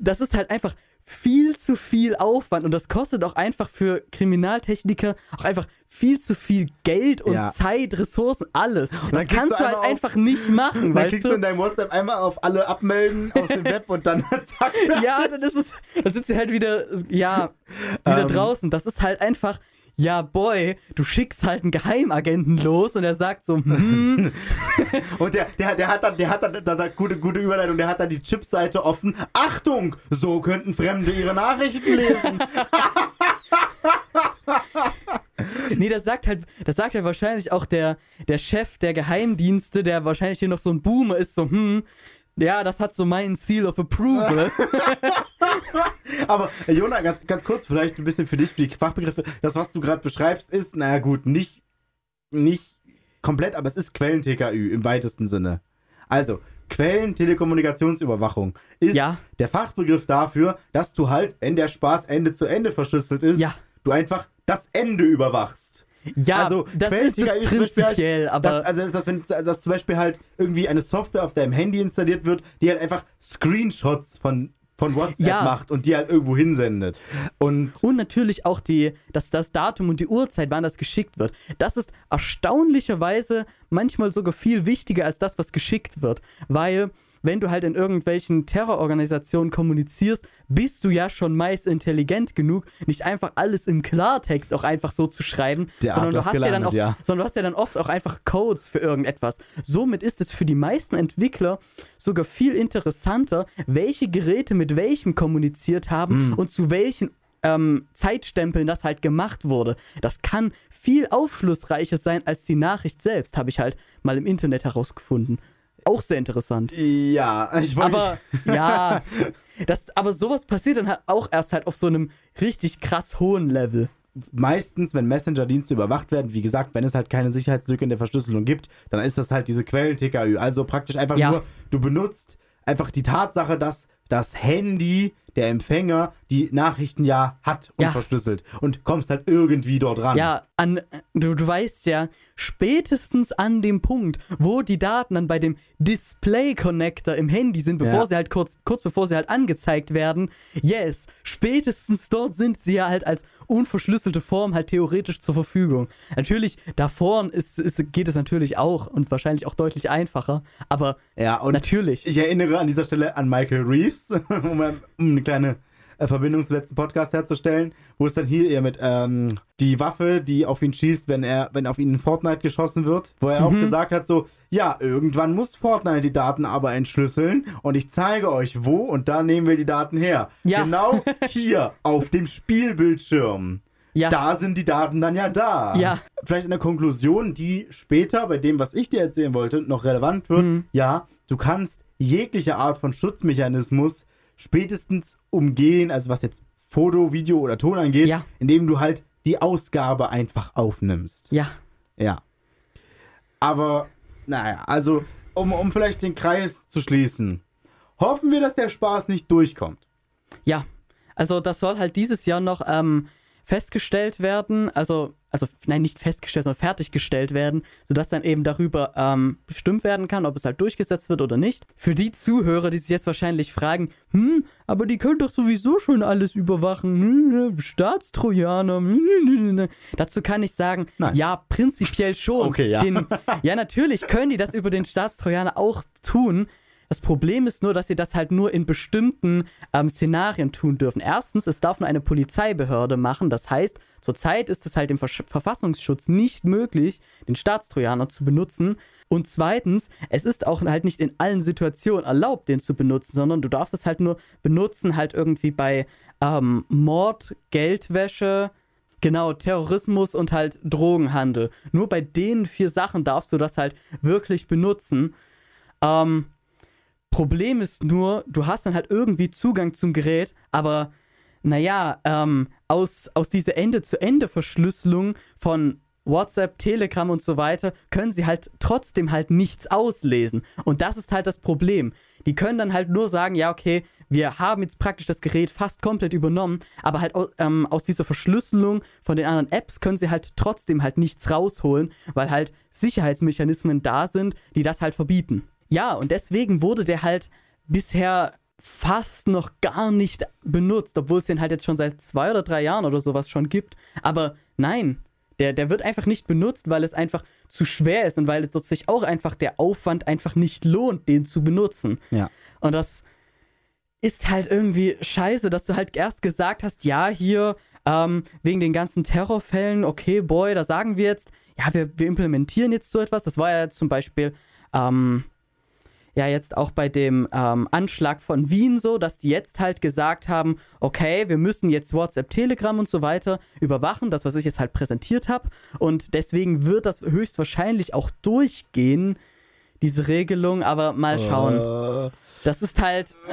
das ist halt einfach viel zu viel Aufwand und das kostet auch einfach für Kriminaltechniker auch einfach viel zu viel Geld und Ja. Zeit, Ressourcen, alles. Und das kannst du halt auf- einfach nicht machen, Dann klickst du in deinem WhatsApp einmal auf alle abmelden aus dem Web und dann zack. Ja, dann ist es, da sitzt du halt wieder, ja, wieder Ähm. draußen. Das ist halt einfach, ja, boy, du schickst halt einen Geheimagenten los und er sagt so, hm, Und der, der, der hat dann, der hat dann, da, gute, gute Überleitung, der hat dann die Chipseite offen. Achtung, so könnten Fremde ihre Nachrichten lesen. Nee, das sagt halt, das sagt halt wahrscheinlich auch der, der Chef der Geheimdienste, der wahrscheinlich hier noch so ein Boomer ist, so, hm, ja, das hat so meinen Seal of Approval. Aber äh, Jona, ganz, ganz kurz, vielleicht ein bisschen für dich, für die Fachbegriffe. Das, was du gerade beschreibst, ist, naja gut, nicht, nicht komplett, aber es ist Quellen-TKÜ im weitesten Sinne. Also, Quellen-Telekommunikationsüberwachung ist Ja. der Fachbegriff dafür, dass du halt, wenn der Spaß Ende zu Ende verschlüsselt ist, Ja. du einfach das Ende überwachst. Ja, Also, das ist das ist prinzipiell, aber Das, also, dass, wenn, dass zum Beispiel halt irgendwie eine Software auf deinem Handy installiert wird, die halt einfach Screenshots von, von WhatsApp Ja. macht und die halt irgendwo hinsendet. Und Und natürlich auch die, dass das Datum und die Uhrzeit, wann das geschickt wird. Das ist erstaunlicherweise manchmal sogar viel wichtiger als das, was geschickt wird. Weil, wenn du halt in irgendwelchen Terrororganisationen kommunizierst, bist du ja schon meist intelligent genug, nicht einfach alles im Klartext auch einfach so zu schreiben, Der sondern du hast ja dann gelandet, auch, ja. sondern du hast ja dann oft auch einfach Codes für irgendetwas. Somit ist es für die meisten Entwickler sogar viel interessanter, welche Geräte mit welchem kommuniziert haben Hm. und zu welchen ähm, Zeitstempeln das halt gemacht wurde. Das kann viel aufschlussreicher sein als die Nachricht selbst, habe ich halt mal im Internet herausgefunden. Auch sehr interessant. ja, ich wollte. Aber ja, das, aber sowas passiert dann halt auch erst halt auf so einem richtig krass hohen Level. meistens, wenn Messenger-Dienste überwacht werden, wie gesagt, wenn es halt keine Sicherheitslücke in der Verschlüsselung gibt, dann ist das halt diese Quellen-TKÜ. Also praktisch einfach Ja. nur, du benutzt einfach die Tatsache, dass das Handy, der Empfänger, die Nachrichten ja hat und Ja. verschlüsselt und kommst halt irgendwie dort ran. Ja, an, du, du weißt ja, spätestens an dem Punkt, wo die Daten dann bei dem Display-Connector im Handy sind, bevor Ja. sie halt kurz, kurz bevor sie halt angezeigt werden, yes, spätestens dort sind sie ja halt als unverschlüsselte Form halt theoretisch zur Verfügung. Natürlich, davor ist, ist, geht es natürlich auch und wahrscheinlich auch deutlich einfacher, aber Ja, und natürlich. ich erinnere an dieser Stelle an Michael Reeves, um, um eine kleine äh, Verbindung zum letzten Podcast herzustellen, wo es dann hier eher mit ähm, die Waffe, die auf ihn schießt, wenn er, wenn auf ihn in Fortnite geschossen wird, wo er auch Mhm. gesagt hat, so, ja, irgendwann muss Fortnite die Daten aber entschlüsseln und ich zeige euch wo und da nehmen wir die Daten her. Ja. Genau hier auf dem Spielbildschirm. Ja. Da sind die Daten dann ja da. Ja. Vielleicht eine Konklusion, die später bei dem, was ich dir erzählen wollte, noch relevant wird. Mhm. Ja, du kannst jegliche Art von Schutzmechanismus spätestens umgehen, also was jetzt Foto, Video oder Ton angeht, Ja. indem du halt die Ausgabe einfach aufnimmst. Ja, Ja. Aber, naja, also, um, um vielleicht den Kreis zu schließen, hoffen wir, dass der Spaß nicht durchkommt. Ja, also das soll halt dieses Jahr noch ähm, festgestellt werden, also, also nein, nicht festgestellt, sondern fertiggestellt werden, sodass dann eben darüber ähm, bestimmt werden kann, ob es halt durchgesetzt wird oder nicht. Für die Zuhörer, die sich jetzt wahrscheinlich fragen, hm, aber die können doch sowieso schon alles überwachen, hm, Staatstrojaner, hm, hm, hm. dazu kann ich sagen, Nein. ja, prinzipiell schon. Okay, ja. Den, ja, natürlich können die das über den Staatstrojaner auch tun, Das Problem ist nur, dass sie das halt nur in bestimmten ähm, Szenarien tun dürfen. Erstens, es darf nur eine Polizeibehörde machen. Das heißt, zurzeit ist es halt dem Versch Verfassungsschutz nicht möglich, den Staatstrojaner zu benutzen. Und zweitens, es ist auch halt nicht in allen Situationen erlaubt, den zu benutzen, sondern du darfst es halt nur benutzen, halt irgendwie bei ähm, Mord, Geldwäsche, Genau, Terrorismus und halt Drogenhandel. Nur bei den vier Sachen darfst du das halt wirklich benutzen. Ähm, Problem ist nur, du hast dann halt irgendwie Zugang zum Gerät, aber naja, ähm, aus, aus dieser Ende-zu-Ende-Verschlüsselung von WhatsApp, Telegram und so weiter, können sie halt trotzdem halt nichts auslesen. Und das ist halt das Problem. Die können dann halt nur sagen, ja, okay, wir haben jetzt praktisch das Gerät fast komplett übernommen, aber halt ähm, aus dieser Verschlüsselung von den anderen Apps können sie halt trotzdem halt nichts rausholen, weil halt Sicherheitsmechanismen da sind, die das halt verbieten. Ja, und deswegen wurde der halt bisher fast noch gar nicht benutzt, obwohl es den halt jetzt schon seit zwei oder drei Jahren oder sowas schon gibt. Aber nein, der, der wird einfach nicht benutzt, weil es einfach zu schwer ist und weil es sich auch einfach der Aufwand einfach nicht lohnt, den zu benutzen. Ja. Und das ist halt irgendwie scheiße, dass du halt erst gesagt hast, ja, hier, ähm, wegen den ganzen Terrorfällen, okay, boy, da sagen wir jetzt, ja, wir, wir implementieren jetzt so etwas. Das war ja zum Beispiel, ähm, ja jetzt auch bei dem ähm, Anschlag von Wien so, dass die jetzt halt gesagt haben, okay, wir müssen jetzt WhatsApp, Telegram und so weiter überwachen, das, was ich jetzt halt präsentiert habe. Und deswegen wird das höchstwahrscheinlich auch durchgehen, diese Regelung, aber mal schauen. Äh, Das ist halt. Äh,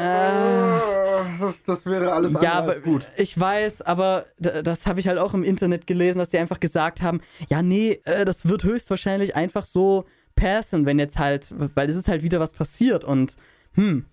das, das wäre alles ja, aber gut. ich weiß, aber das habe ich halt auch im Internet gelesen, dass sie einfach gesagt haben, ja, nee, äh, das wird höchstwahrscheinlich einfach so passen, wenn jetzt halt, weil es ist halt wieder was passiert und hm,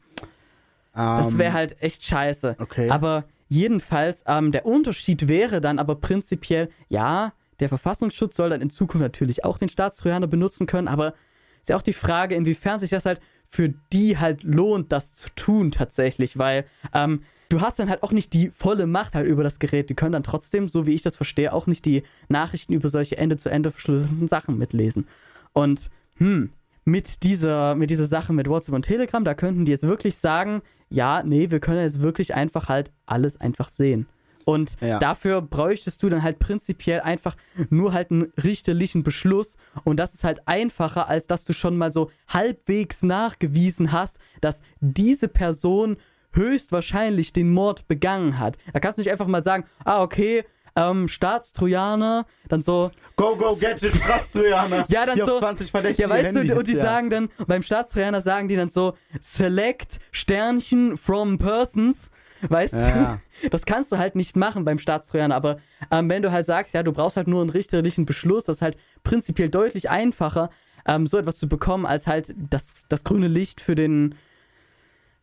das Ähm, wäre halt echt scheiße. Okay. Aber jedenfalls, ähm, der Unterschied wäre dann aber prinzipiell, ja, der Verfassungsschutz soll dann in Zukunft natürlich auch den Staatstrojaner benutzen können, aber ist ja auch die Frage, inwiefern sich das halt für die halt lohnt, das zu tun tatsächlich, weil ähm, du hast dann halt auch nicht die volle Macht halt über das Gerät. Die können dann trotzdem, so wie ich das verstehe, auch nicht die Nachrichten über solche Ende-zu-Ende verschlüsselten Sachen mitlesen. Und hm, mit dieser, mit dieser Sache mit WhatsApp und Telegram, da könnten die jetzt wirklich sagen, ja, nee, wir können jetzt wirklich einfach halt alles einfach sehen. Und Ja. dafür bräuchtest du dann halt prinzipiell einfach nur halt einen richterlichen Beschluss. Und das ist halt einfacher, als dass du schon mal so halbwegs nachgewiesen hast, dass diese Person höchstwahrscheinlich den Mord begangen hat. Da kannst du nicht einfach mal sagen, ah, okay, ähm, Staatstrojaner, dann so, Go, go, Gadget, Staatstrojaner. Ja, dann auf so- 20 verdächtige ja, weißt Handys, du, und die ja. sagen dann, beim Staatstrojaner sagen die dann so, select Sternchen from persons. Weißt Ja. du? Das kannst du halt nicht machen beim Staatstrojaner, aber ähm, wenn du halt sagst, ja, du brauchst halt nur einen richterlichen Beschluss, das ist halt prinzipiell deutlich einfacher, ähm, so etwas zu bekommen, als halt das, das grüne Licht für den,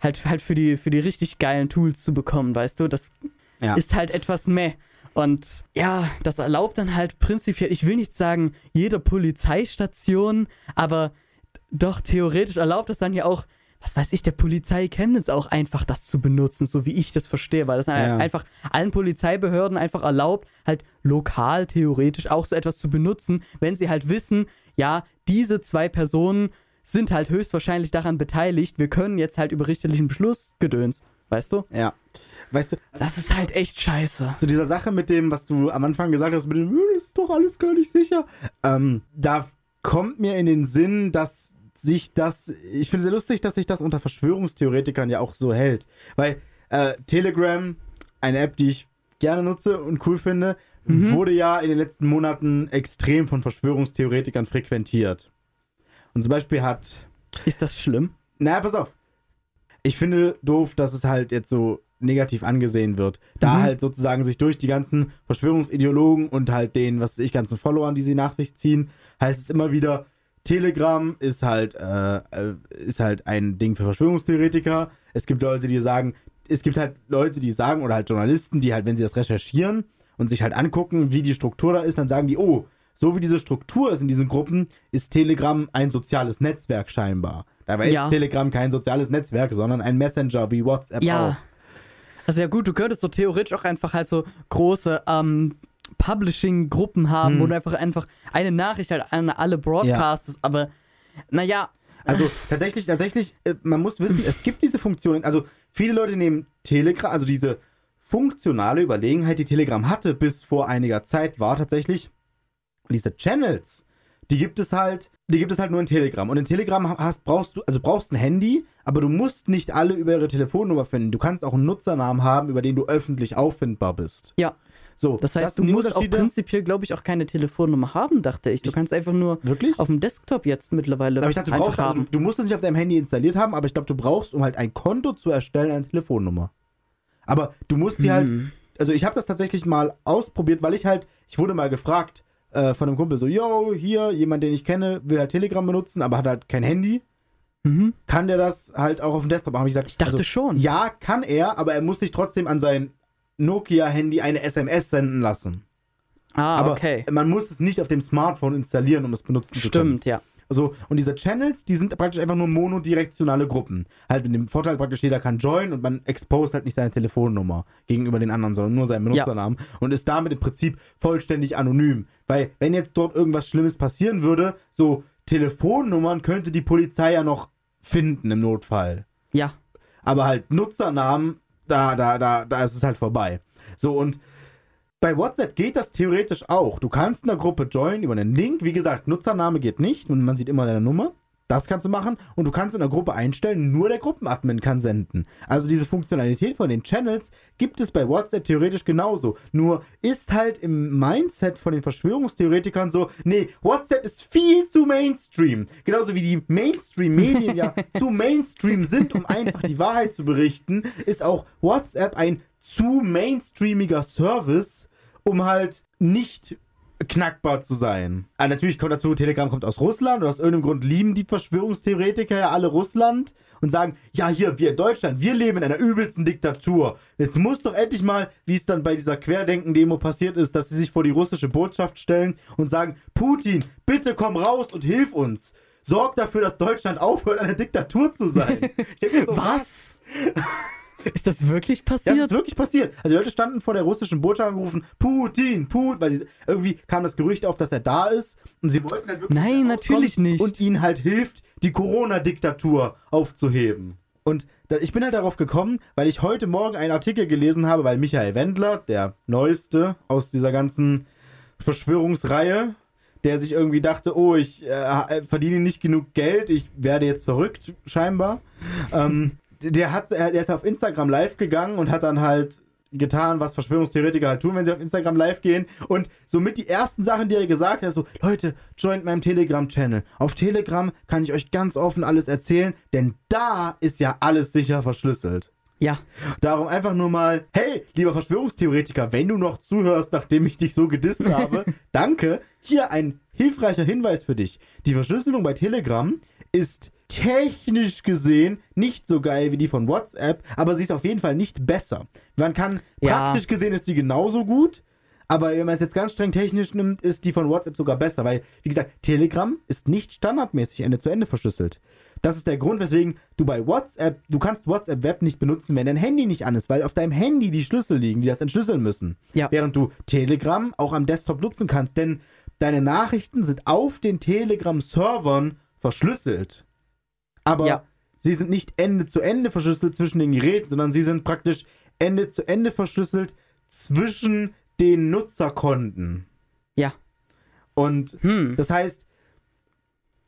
halt, halt für die, für die richtig geilen Tools zu bekommen, weißt du? Das Ja. ist halt etwas meh. Und ja, das erlaubt dann halt prinzipiell, ich will nicht sagen, jede Polizeistation, aber doch theoretisch erlaubt es dann ja auch, was weiß ich, der Polizei Chemnitz auch einfach das zu benutzen, so wie ich das verstehe, weil das dann Ja. einfach allen Polizeibehörden einfach erlaubt, halt lokal theoretisch auch so etwas zu benutzen, wenn sie halt wissen, ja, diese zwei Personen sind halt höchstwahrscheinlich daran beteiligt, wir können jetzt halt über richterlichen Beschluss gedöns, weißt du? Ja. Weißt du, Das ist halt echt scheiße. zu dieser Sache mit dem, was du am Anfang gesagt hast, mit dem, "Äh, das ist doch alles gar nicht sicher. Ähm, da kommt mir in den Sinn, dass sich das, ich finde es sehr lustig, dass sich das unter Verschwörungstheoretikern ja auch so hält. Weil äh, Telegram, eine App, die ich gerne nutze und cool finde, Mhm. wurde ja in den letzten Monaten extrem von Verschwörungstheoretikern frequentiert. Und zum Beispiel hat Ist das schlimm? naja, pass auf. Ich finde doof, dass es halt jetzt so negativ angesehen wird. Da Mhm. halt sozusagen sich durch die ganzen Verschwörungsideologen und halt den, was weiß ich, ganzen Followern, die sie nach sich ziehen, heißt es immer wieder, Telegram ist halt, äh, äh, ist halt ein Ding für Verschwörungstheoretiker. Es gibt Leute, die sagen, es gibt halt Leute, die sagen, oder halt Journalisten, die halt, wenn sie das recherchieren und sich halt angucken, wie die Struktur da ist, dann sagen die, oh, so wie diese Struktur ist in diesen Gruppen, ist Telegram ein soziales Netzwerk scheinbar. Dabei Ja. ist Telegram kein soziales Netzwerk, sondern ein Messenger wie WhatsApp Ja. auch. Also ja gut, du könntest so theoretisch auch einfach halt so große ähm, Publishing-Gruppen haben, Hm. wo du einfach einfach eine Nachricht halt an alle broadcastest, aber naja, Also tatsächlich, tatsächlich, äh, man muss wissen, es gibt diese Funktionen. Also viele Leute nehmen Telegram, also diese funktionale Überlegenheit, die Telegram hatte bis vor einiger Zeit, war tatsächlich diese Channels. Die gibt es halt, die gibt es halt nur in Telegram. Und in Telegram hast, brauchst du, also brauchst ein Handy, aber du musst nicht alle über ihre Telefonnummer finden. Du kannst auch einen Nutzernamen haben, über den du öffentlich auffindbar bist. Ja. So, Das heißt, du musst auch prinzipiell, glaube ich, auch keine Telefonnummer haben, dachte ich. Du Ich- kannst einfach nur Wirklich? auf dem Desktop jetzt mittlerweile Aber ich dachte, du brauchst, also, du, du musst es nicht auf deinem Handy installiert haben, aber ich glaube, du brauchst, um halt ein Konto zu erstellen, eine Telefonnummer. Aber du musst die halt, Hm. also ich habe das tatsächlich mal ausprobiert, weil ich halt, ich wurde mal gefragt äh, von einem Kumpel so, yo, hier, jemand, den ich kenne, will halt Telegram benutzen, aber hat halt kein Handy. Mhm. Kann der das halt auch auf dem Desktop machen? Ich gesagt, Ich dachte also, schon. ja, kann er, aber er muss sich trotzdem an sein Nokia-Handy eine SMS senden lassen. Ah, aber okay. man muss es nicht auf dem Smartphone installieren, um es benutzen zu können. Stimmt, ja. So, und diese Channels, die sind praktisch einfach nur monodirektionale Gruppen. Halt mit dem Vorteil praktisch, jeder kann joinen und man exposed halt nicht seine Telefonnummer gegenüber den anderen, sondern nur seinen Ja. Benutzernamen und ist damit im Prinzip vollständig anonym. Weil, wenn jetzt dort irgendwas Schlimmes passieren würde, so Telefonnummern könnte die Polizei ja noch finden im Notfall. Ja. Aber halt Nutzernamen, da, da, da, da ist es halt vorbei. So, und bei WhatsApp geht das theoretisch auch. Du kannst in der Gruppe joinen über einen Link. Wie gesagt, Nutzername geht nicht und man sieht immer deine Nummer. Das kannst du machen. Und du kannst in der Gruppe einstellen, nur der Gruppenadmin kann senden. Also diese Funktionalität von den Channels gibt es bei WhatsApp theoretisch genauso. Nur ist halt im Mindset von den Verschwörungstheoretikern so, nee, WhatsApp ist viel zu Mainstream. Genauso wie die Mainstream-Medien ja zu Mainstream sind, um einfach die Wahrheit zu berichten, ist auch WhatsApp ein zu mainstreamiger Service, um halt nicht knackbar zu sein. Ah, natürlich kommt dazu, Telegram kommt aus Russland und aus irgendeinem Grund lieben die Verschwörungstheoretiker ja alle Russland und sagen, ja hier, wir in Deutschland, wir leben in einer übelsten Diktatur. Jetzt muss doch endlich mal, wie es dann bei dieser Querdenken-Demo passiert ist, dass sie sich vor die russische Botschaft stellen und sagen, Putin, bitte komm raus und hilf uns. Sorg dafür, dass Deutschland aufhört, eine Diktatur zu sein. So, Was? Ist das wirklich das passiert? ist wirklich passiert. Also die Leute standen vor der russischen Botschaft und gerufen, Putin, Putin, weil sie, irgendwie kam das Gerücht auf, dass er da ist und sie wollten halt wirklich Nein, natürlich nicht. Und ihnen halt hilft, die Corona-Diktatur aufzuheben. Und da, ich bin halt darauf gekommen, weil ich heute Morgen einen Artikel gelesen habe, weil Michael Wendler, der neueste aus dieser ganzen Verschwörungsreihe, der sich irgendwie dachte, oh, ich äh, verdiene nicht genug Geld, ich werde jetzt verrückt, scheinbar. ähm, der hat, er- der ist auf Instagram live gegangen und hat dann halt getan, was Verschwörungstheoretiker halt tun, wenn sie auf Instagram live gehen. Und somit die ersten Sachen, die er gesagt hat, so, Leute, joint meinem Telegram-Channel. Auf Telegram kann ich euch ganz offen alles erzählen, denn da ist ja alles sicher verschlüsselt. ja. Darum einfach nur mal, hey, lieber Verschwörungstheoretiker, wenn du noch zuhörst, nachdem ich dich so gedisst habe, danke. Hier ein hilfreicher Hinweis für dich. Die Verschlüsselung bei Telegram ist technisch gesehen nicht so geil wie die von WhatsApp, aber sie ist auf jeden Fall nicht besser. Man kann, Ja. praktisch gesehen ist die genauso gut, aber wenn man es jetzt ganz streng technisch nimmt, ist die von WhatsApp sogar besser, weil, wie gesagt, Telegram ist nicht standardmäßig Ende zu Ende verschlüsselt. Das ist der Grund, weswegen du bei WhatsApp, du kannst WhatsApp Web nicht benutzen, wenn dein Handy nicht an ist, weil auf deinem Handy die Schlüssel liegen, die das entschlüsseln müssen. Ja. Während du Telegram auch am Desktop nutzen kannst, denn deine Nachrichten sind auf den Telegram-Servern verschlüsselt. Aber Ja. sie sind nicht Ende zu Ende verschlüsselt zwischen den Geräten, sondern sie sind praktisch Ende zu Ende verschlüsselt zwischen den Nutzerkonten. Ja. Und Hm. das heißt,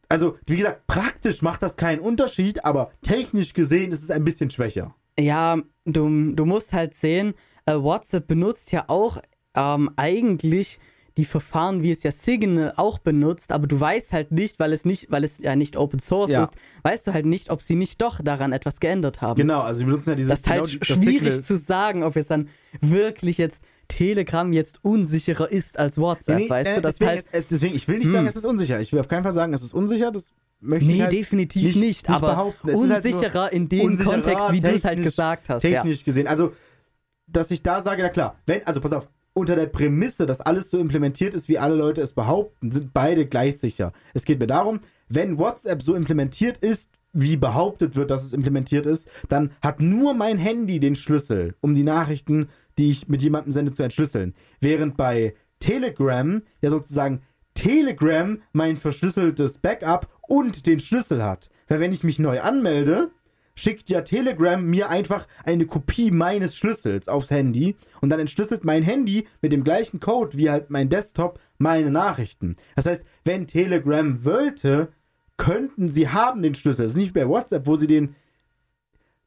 also wie gesagt, praktisch macht das keinen Unterschied, aber technisch gesehen ist es ein bisschen schwächer. Ja, du, du musst halt sehen, äh, WhatsApp benutzt ja auch ähm, eigentlich die Verfahren, wie es ja Signal auch benutzt, aber du weißt halt nicht, weil es nicht, weil es ja nicht Open Source Ja. ist, weißt du halt nicht, ob sie nicht doch daran etwas geändert haben. Genau, also sie benutzen ja dieses Das ist halt genau schwierig zu sagen, ob jetzt dann wirklich jetzt Telegram jetzt unsicherer ist als WhatsApp, Nee, weißt äh, du? Das deswegen, halt, es, deswegen, ich will nicht Hm. sagen, es ist unsicher. Ich will auf keinen Fall sagen, es ist unsicher. Das möchte ich nee, halt definitiv nicht- nicht, aber. Es halt unsicherer in dem unsicherer, Kontext, wie du es halt gesagt hast. Ja. technisch gesehen. Also, dass ich da sage, na klar, wenn, also pass auf, unter der Prämisse, dass alles so implementiert ist, wie alle Leute es behaupten, sind beide gleich sicher. Es geht mir darum, wenn WhatsApp so implementiert ist, wie behauptet wird, dass es implementiert ist, dann hat nur mein Handy den Schlüssel, um die Nachrichten, die ich mit jemandem sende, zu entschlüsseln. Während bei Telegram ja sozusagen Telegram mein verschlüsseltes Backup und den Schlüssel hat. Weil wenn ich mich neu anmelde, schickt ja Telegram mir einfach eine Kopie meines Schlüssels aufs Handy und dann entschlüsselt mein Handy mit dem gleichen Code wie halt mein Desktop meine Nachrichten. Das heißt, wenn Telegram wollte, könnten sie haben den Schlüssel. Das ist nicht bei WhatsApp, wo sie den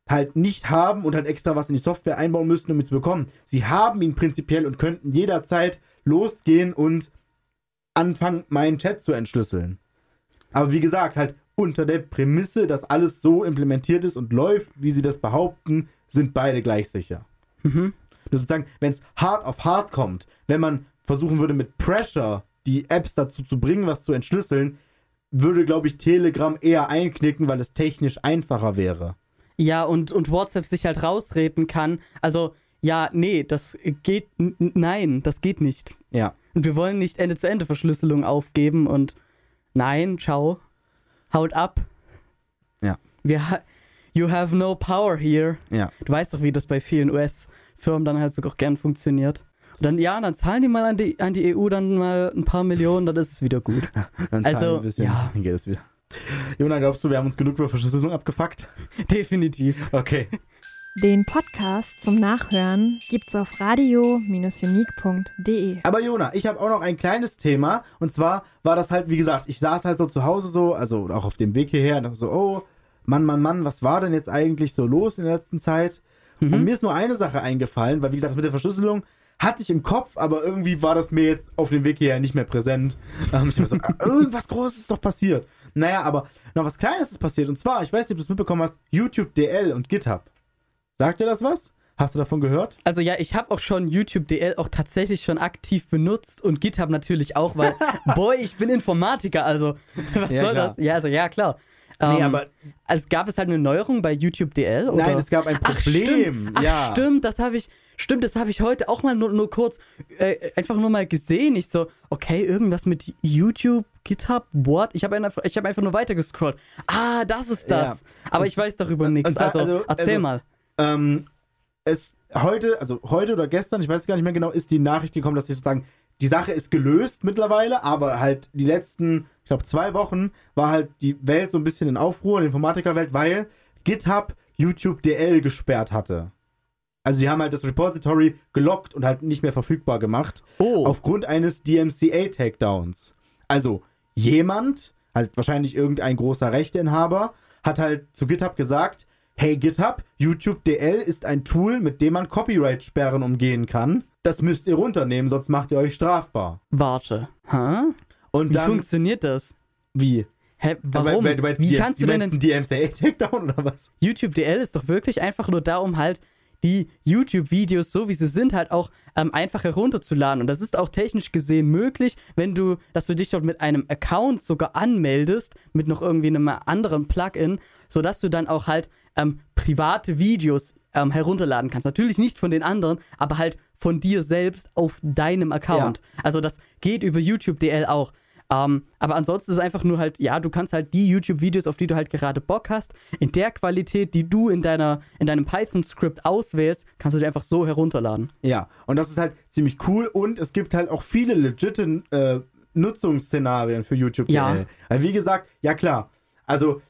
halt nicht haben und halt extra was in die Software einbauen müssten, um ihn zu bekommen. Sie haben ihn prinzipiell und könnten jederzeit losgehen und anfangen, meinen Chat zu entschlüsseln. Aber wie gesagt, halt unter der Prämisse, dass alles so implementiert ist und läuft, wie sie das behaupten, sind beide gleich sicher. Mhm. Nur sozusagen, wenn es hart auf hart kommt, wenn man versuchen würde, mit Pressure die Apps dazu zu bringen, was zu entschlüsseln, würde, glaube ich, Telegram eher einknicken, weil es technisch einfacher wäre. Ja, und, und WhatsApp sich halt rausreden kann. Also, ja, nee, das geht, nein, das geht nicht. Ja. Und wir wollen nicht Ende-zu-Ende-Verschlüsselung aufgeben und nein, ciao, haut ab. Ja. Wir ha you have no power here. Ja. Du weißt doch, wie das bei vielen US-Firmen dann halt sogar gern funktioniert. Und dann, ja, dann zahlen die mal an die, an die EU dann mal ein paar Millionen, dann ist es wieder gut. Dann Also, zahlen wir ein bisschen, ja. dann geht es wieder. Jona, glaubst du, wir haben uns genug über Verschlüsselung abgefuckt? Definitiv. Okay. Den Podcast zum Nachhören gibt's auf radio-unique.de. Aber Jona, ich habe auch noch ein kleines Thema. Und zwar war das halt, wie gesagt, ich saß halt so zu Hause so, also auch auf dem Weg hierher, und dachte so, oh, Mann, Mann, Mann, was war denn jetzt eigentlich so los in der letzten Zeit? Und Mhm. mir ist nur eine Sache eingefallen, weil, wie gesagt, das mit der Verschlüsselung hatte ich im Kopf, aber irgendwie war das mir jetzt auf dem Weg hierher nicht mehr präsent. Ähm, ich hab so, ah, irgendwas Großes ist doch passiert. Naja, aber noch was Kleines ist passiert. Und zwar, ich weiß nicht, ob du es mitbekommen hast, YouTube DL und GitHub. Sagt dir das was? Hast du davon gehört? Also ja, ich habe auch schon YouTube DL auch tatsächlich schon aktiv benutzt und GitHub natürlich auch, weil, boy, ich bin Informatiker, also was Ja, soll klar. das? Ja, also ja, klar. Nee, Ähm, aber also gab es halt eine Neuerung bei YouTube DL? Oder? nein, es gab ein Ach, Problem. stimmt. Ach, ja. stimmt, das habe ich, stimmt, das habe ich heute auch mal nur, nur kurz, äh, einfach nur mal gesehen. Ich so, okay, irgendwas mit YouTube, GitHub, what? Ich habe einfach, ich hab einfach nur weitergescrollt. Ah, das ist das. Aber ich weiß darüber nichts. zwar- Also, also- erzähl also- mal. Ähm, es heute, also heute oder gestern, ich weiß gar nicht mehr genau, ist die Nachricht gekommen, dass sie sozusagen, die Sache ist gelöst mittlerweile, aber halt die letzten, ich glaube, zwei Wochen war halt die Welt so ein bisschen in Aufruhr, die Informatikerwelt, weil GitHub YouTube DL gesperrt hatte. Also die haben halt das Repository gelockt und halt nicht mehr verfügbar gemacht. Oh, aufgrund eines DMCA-Takedowns. Also jemand, halt wahrscheinlich irgendein großer Rechteinhaber, hat halt zu GitHub gesagt, hey GitHub, YouTube DL ist ein Tool, mit dem man Copyright-Sperren umgehen kann. Das müsst ihr runternehmen, sonst macht ihr euch strafbar. warte. Hä? Und Wie dann, funktioniert das? wie? Hä, warum? Du meinst, Wie die- kannst du die denn meinst einen DMCA-Takedown oder was? YouTube DL ist doch wirklich einfach nur da, um halt die YouTube-Videos, so wie sie sind, halt auch ähm, einfach herunterzuladen. Und das ist auch technisch gesehen möglich, wenn du, dass du dich dort mit einem Account sogar anmeldest, mit noch irgendwie einem anderen Plugin, sodass du dann auch halt ähm, private Videos ähm, herunterladen kannst. Natürlich nicht von den anderen, aber halt von dir selbst auf deinem Account. Also das geht über YouTube DL auch. Ähm, aber ansonsten ist es einfach nur halt, ja, du kannst halt die YouTube-Videos, auf die du halt gerade Bock hast, in der Qualität, die du in, deiner, in deinem Python-Skript auswählst, kannst du die einfach so herunterladen. Ja, und das ist halt ziemlich cool und es gibt halt auch viele legitime äh, Nutzungsszenarien für YouTube Ja. Weil wie gesagt, ja klar, also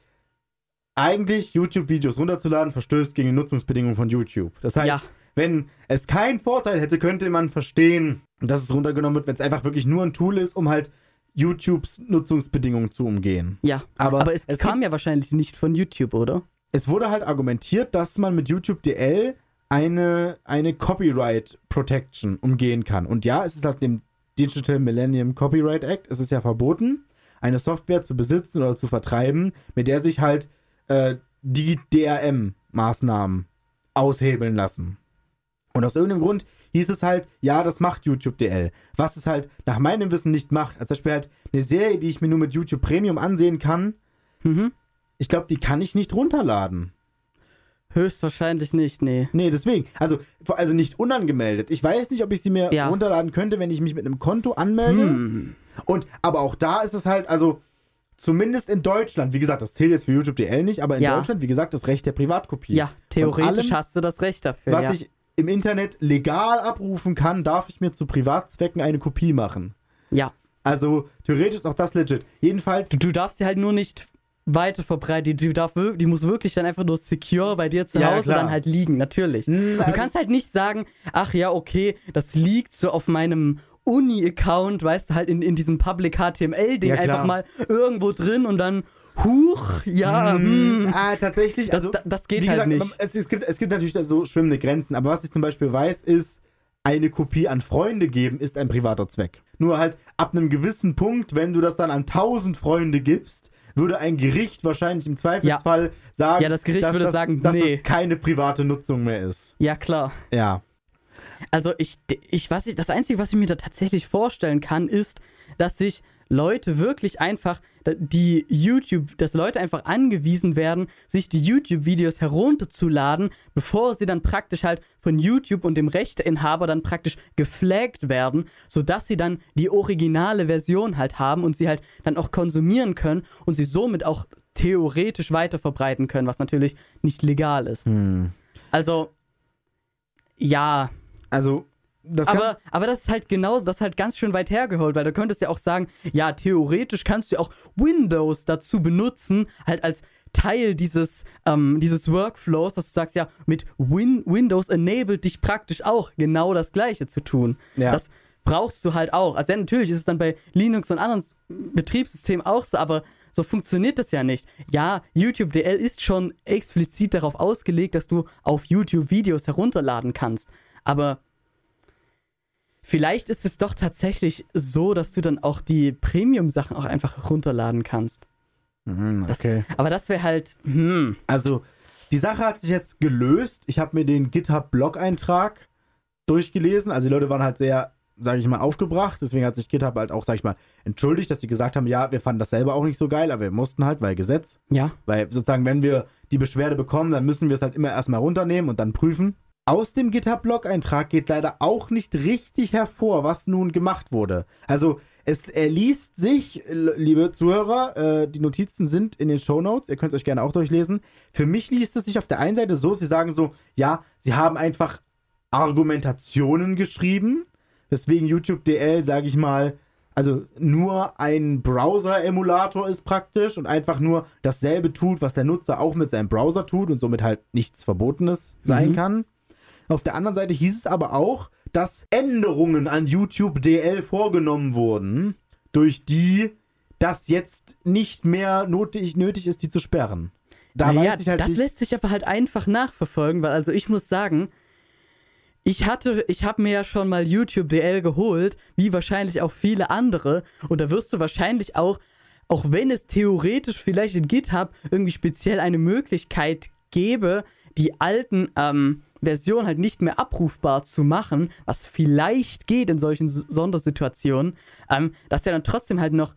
eigentlich YouTube-Videos runterzuladen verstößt gegen die Nutzungsbedingungen von YouTube. Das heißt, Ja. wenn es keinen Vorteil hätte, könnte man verstehen, dass es runtergenommen wird, wenn es einfach wirklich nur ein Tool ist, um halt YouTubes Nutzungsbedingungen zu umgehen. Ja, Aber aber es, es kam ja wahrscheinlich nicht von YouTube, oder? es wurde halt argumentiert, dass man mit YouTube DL eine, eine Copyright Protection umgehen kann. Und ja, es ist halt dem Digital Millennium Copyright Act, es ist ja verboten, eine Software zu besitzen oder zu vertreiben, mit der sich halt äh, die DRM-Maßnahmen aushebeln lassen. Und aus irgendeinem Grund hieß es halt, ja, das macht YouTube DL. Was es halt nach meinem Wissen nicht macht. Als Beispiel halt eine Serie, die ich mir nur mit YouTube Premium ansehen kann, Mhm. ich glaube, die kann ich nicht runterladen. Höchstwahrscheinlich nicht, nee. Nee, deswegen. Also, also nicht unangemeldet. Ich weiß nicht, ob ich sie mir Ja. runterladen könnte, wenn ich mich mit einem Konto anmelde. Hm. Und, aber auch da ist es halt, also, zumindest in Deutschland, wie gesagt, das zählt jetzt für YouTube DL nicht, aber in Ja. Deutschland, wie gesagt, das Recht der Privatkopie. Ja, theoretisch allem, hast du das Recht dafür. Was ja. ich im Internet legal abrufen kann, darf ich mir zu Privatzwecken eine Kopie machen. ja. Also, theoretisch ist auch das legit. Jedenfalls, Du, du darfst sie halt nur nicht weiter verbreitet. Die, darf, wir- die muss wirklich dann einfach nur secure bei dir zu Ja, Hause klar. dann halt liegen, natürlich. Hm, Du kannst halt nicht sagen, ach ja, okay, das liegt so auf meinem Uni-Account, weißt du, halt in, in diesem Public HTML-Ding Ja, einfach mal irgendwo drin und dann, huch, ja, hm. Ah, tatsächlich. Das, Also, da- das geht halt gesagt, nicht. man- Es, es, gibt, es gibt natürlich so schwimmende Grenzen, aber was ich zum Beispiel weiß, ist, eine Kopie an Freunde geben ist ein privater Zweck. Nur halt ab einem gewissen Punkt, wenn du das dann an 1000 Freunde gibst, würde ein Gericht wahrscheinlich im Zweifelsfall sagen, Ja, das Gericht dass würde das, sagen, dass nee. das keine private Nutzung mehr ist. Ja, klar. Ja. Also ich, ich was ich, das Einzige, was ich mir da tatsächlich vorstellen kann, ist, dass sich Leute wirklich einfach, die YouTube, dass Leute einfach angewiesen werden, sich die YouTube-Videos herunterzuladen, bevor sie dann praktisch halt von YouTube und dem Rechteinhaber dann praktisch geflaggt werden, sodass sie dann die originale Version halt haben und sie halt dann auch konsumieren können und sie somit auch theoretisch weiterverbreiten können, was natürlich nicht legal ist. Hm. Also, ja, Also, das aber, aber das ist halt genau, das ist halt ganz schön weit hergeholt, weil du könntest ja auch sagen, ja, theoretisch kannst du ja auch Windows dazu benutzen, halt als Teil dieses, ähm, dieses Workflows, dass du sagst, ja, mit Win Windows enabled dich praktisch auch genau das Gleiche zu tun. Ja. Das brauchst du halt auch. Also ja, natürlich ist es dann bei Linux und anderen Betriebssystemen auch so, aber so funktioniert das ja nicht. Ja, YouTube DL ist schon explizit darauf ausgelegt, dass du auf YouTube Videos herunterladen kannst. Aber vielleicht ist es doch tatsächlich so, dass du dann auch die Premium-Sachen auch einfach runterladen kannst. Mhm, Das, okay. Aber das wäre halt, hm, Also, die Sache hat sich jetzt gelöst. Ich habe mir den GitHub-Blog-Eintrag durchgelesen. Also, die Leute waren halt sehr, sage ich mal, aufgebracht. Deswegen hat sich GitHub halt auch, sage ich mal, entschuldigt, dass sie gesagt haben, ja, wir fanden das selber auch nicht so geil, aber wir mussten halt, weil Gesetz. ja, Weil sozusagen, wenn wir die Beschwerde bekommen, dann müssen wir es halt immer erstmal runternehmen und dann prüfen. Aus dem GitHub-Blog-Eintrag geht leider auch nicht richtig hervor, was nun gemacht wurde. Also, es erliest sich, l- liebe Zuhörer, äh, die Notizen sind in den Shownotes, ihr könnt es euch gerne auch durchlesen. Für mich liest es sich auf der einen Seite so, sie sagen so, ja, sie haben einfach Argumentationen geschrieben, weswegen YouTube DL, sage ich mal, also nur ein Browser-Emulator ist praktisch und einfach nur dasselbe tut, was der Nutzer auch mit seinem Browser tut und somit halt nichts Verbotenes sein Mhm. kann. Auf der anderen Seite hieß es aber auch, dass Änderungen an YouTube DL vorgenommen wurden, durch die das jetzt nicht mehr nötig, nötig ist, die zu sperren. Da naja, halt das nicht, lässt sich aber halt einfach nachverfolgen, weil also ich muss sagen, ich hatte, ich habe mir ja schon mal YouTube DL geholt, wie wahrscheinlich auch viele andere, und da wirst du wahrscheinlich auch, auch wenn es theoretisch vielleicht in GitHub irgendwie speziell eine Möglichkeit gäbe, die alten ähm, Versionen halt nicht mehr abrufbar zu machen, was vielleicht geht in solchen Sondersituationen, ähm, dass du dann trotzdem halt noch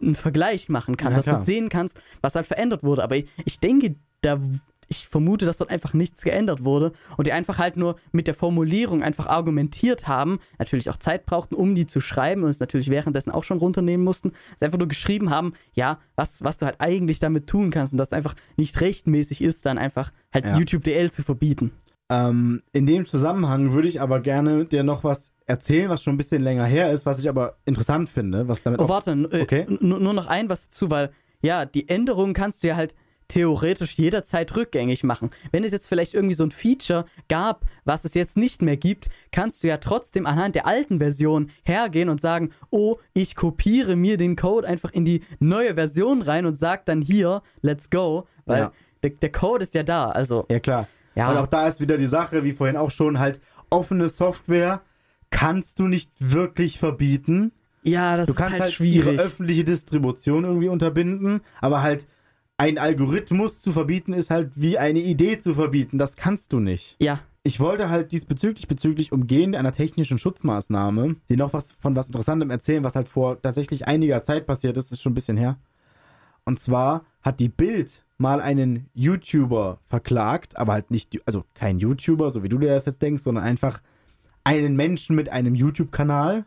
einen Vergleich machen kannst, Ja, dass du sehen kannst, was halt verändert wurde. Aber ich, ich denke, da ich vermute, dass dort einfach nichts geändert wurde und die einfach halt nur mit der Formulierung einfach argumentiert haben, natürlich auch Zeit brauchten, um die zu schreiben und es natürlich währenddessen auch schon runternehmen mussten, dass sie einfach nur geschrieben haben, ja, was, was du halt eigentlich damit tun kannst und das einfach nicht rechtmäßig ist, dann einfach halt Ja. YouTube DL zu verbieten. Ähm, in dem Zusammenhang würde ich aber gerne dir noch was erzählen, was schon ein bisschen länger her ist, was ich aber interessant finde, was damit Oh, warte, äh, Okay. nur noch ein was dazu, weil ja, die Änderungen kannst du ja halt theoretisch jederzeit rückgängig machen. Wenn es jetzt vielleicht irgendwie so ein Feature gab, was es jetzt nicht mehr gibt, kannst du ja trotzdem anhand der alten Version hergehen und sagen, oh, ich kopiere mir den Code einfach in die neue Version rein und sag dann hier, let's go, weil Ja. der, der Code ist ja da, also Ja, klar. Ja. Und auch da ist wieder die Sache, wie vorhin auch schon, halt offene Software kannst du nicht wirklich verbieten. ja, das Du ist kannst halt, halt, schwierig. ihre öffentliche Distribution irgendwie unterbinden, aber halt ein Algorithmus zu verbieten ist halt wie eine Idee zu verbieten. Das kannst du nicht. Ja, Ich wollte halt diesbezüglich, bezüglich Umgehen einer technischen Schutzmaßnahme, dir noch was von was Interessantem erzählen, was halt vor tatsächlich einiger Zeit passiert ist, ist schon ein bisschen her. Und zwar hat die Bild mal einen YouTuber verklagt, aber halt nicht, also kein YouTuber, so wie du dir das jetzt denkst, sondern einfach einen Menschen mit einem YouTube-Kanal,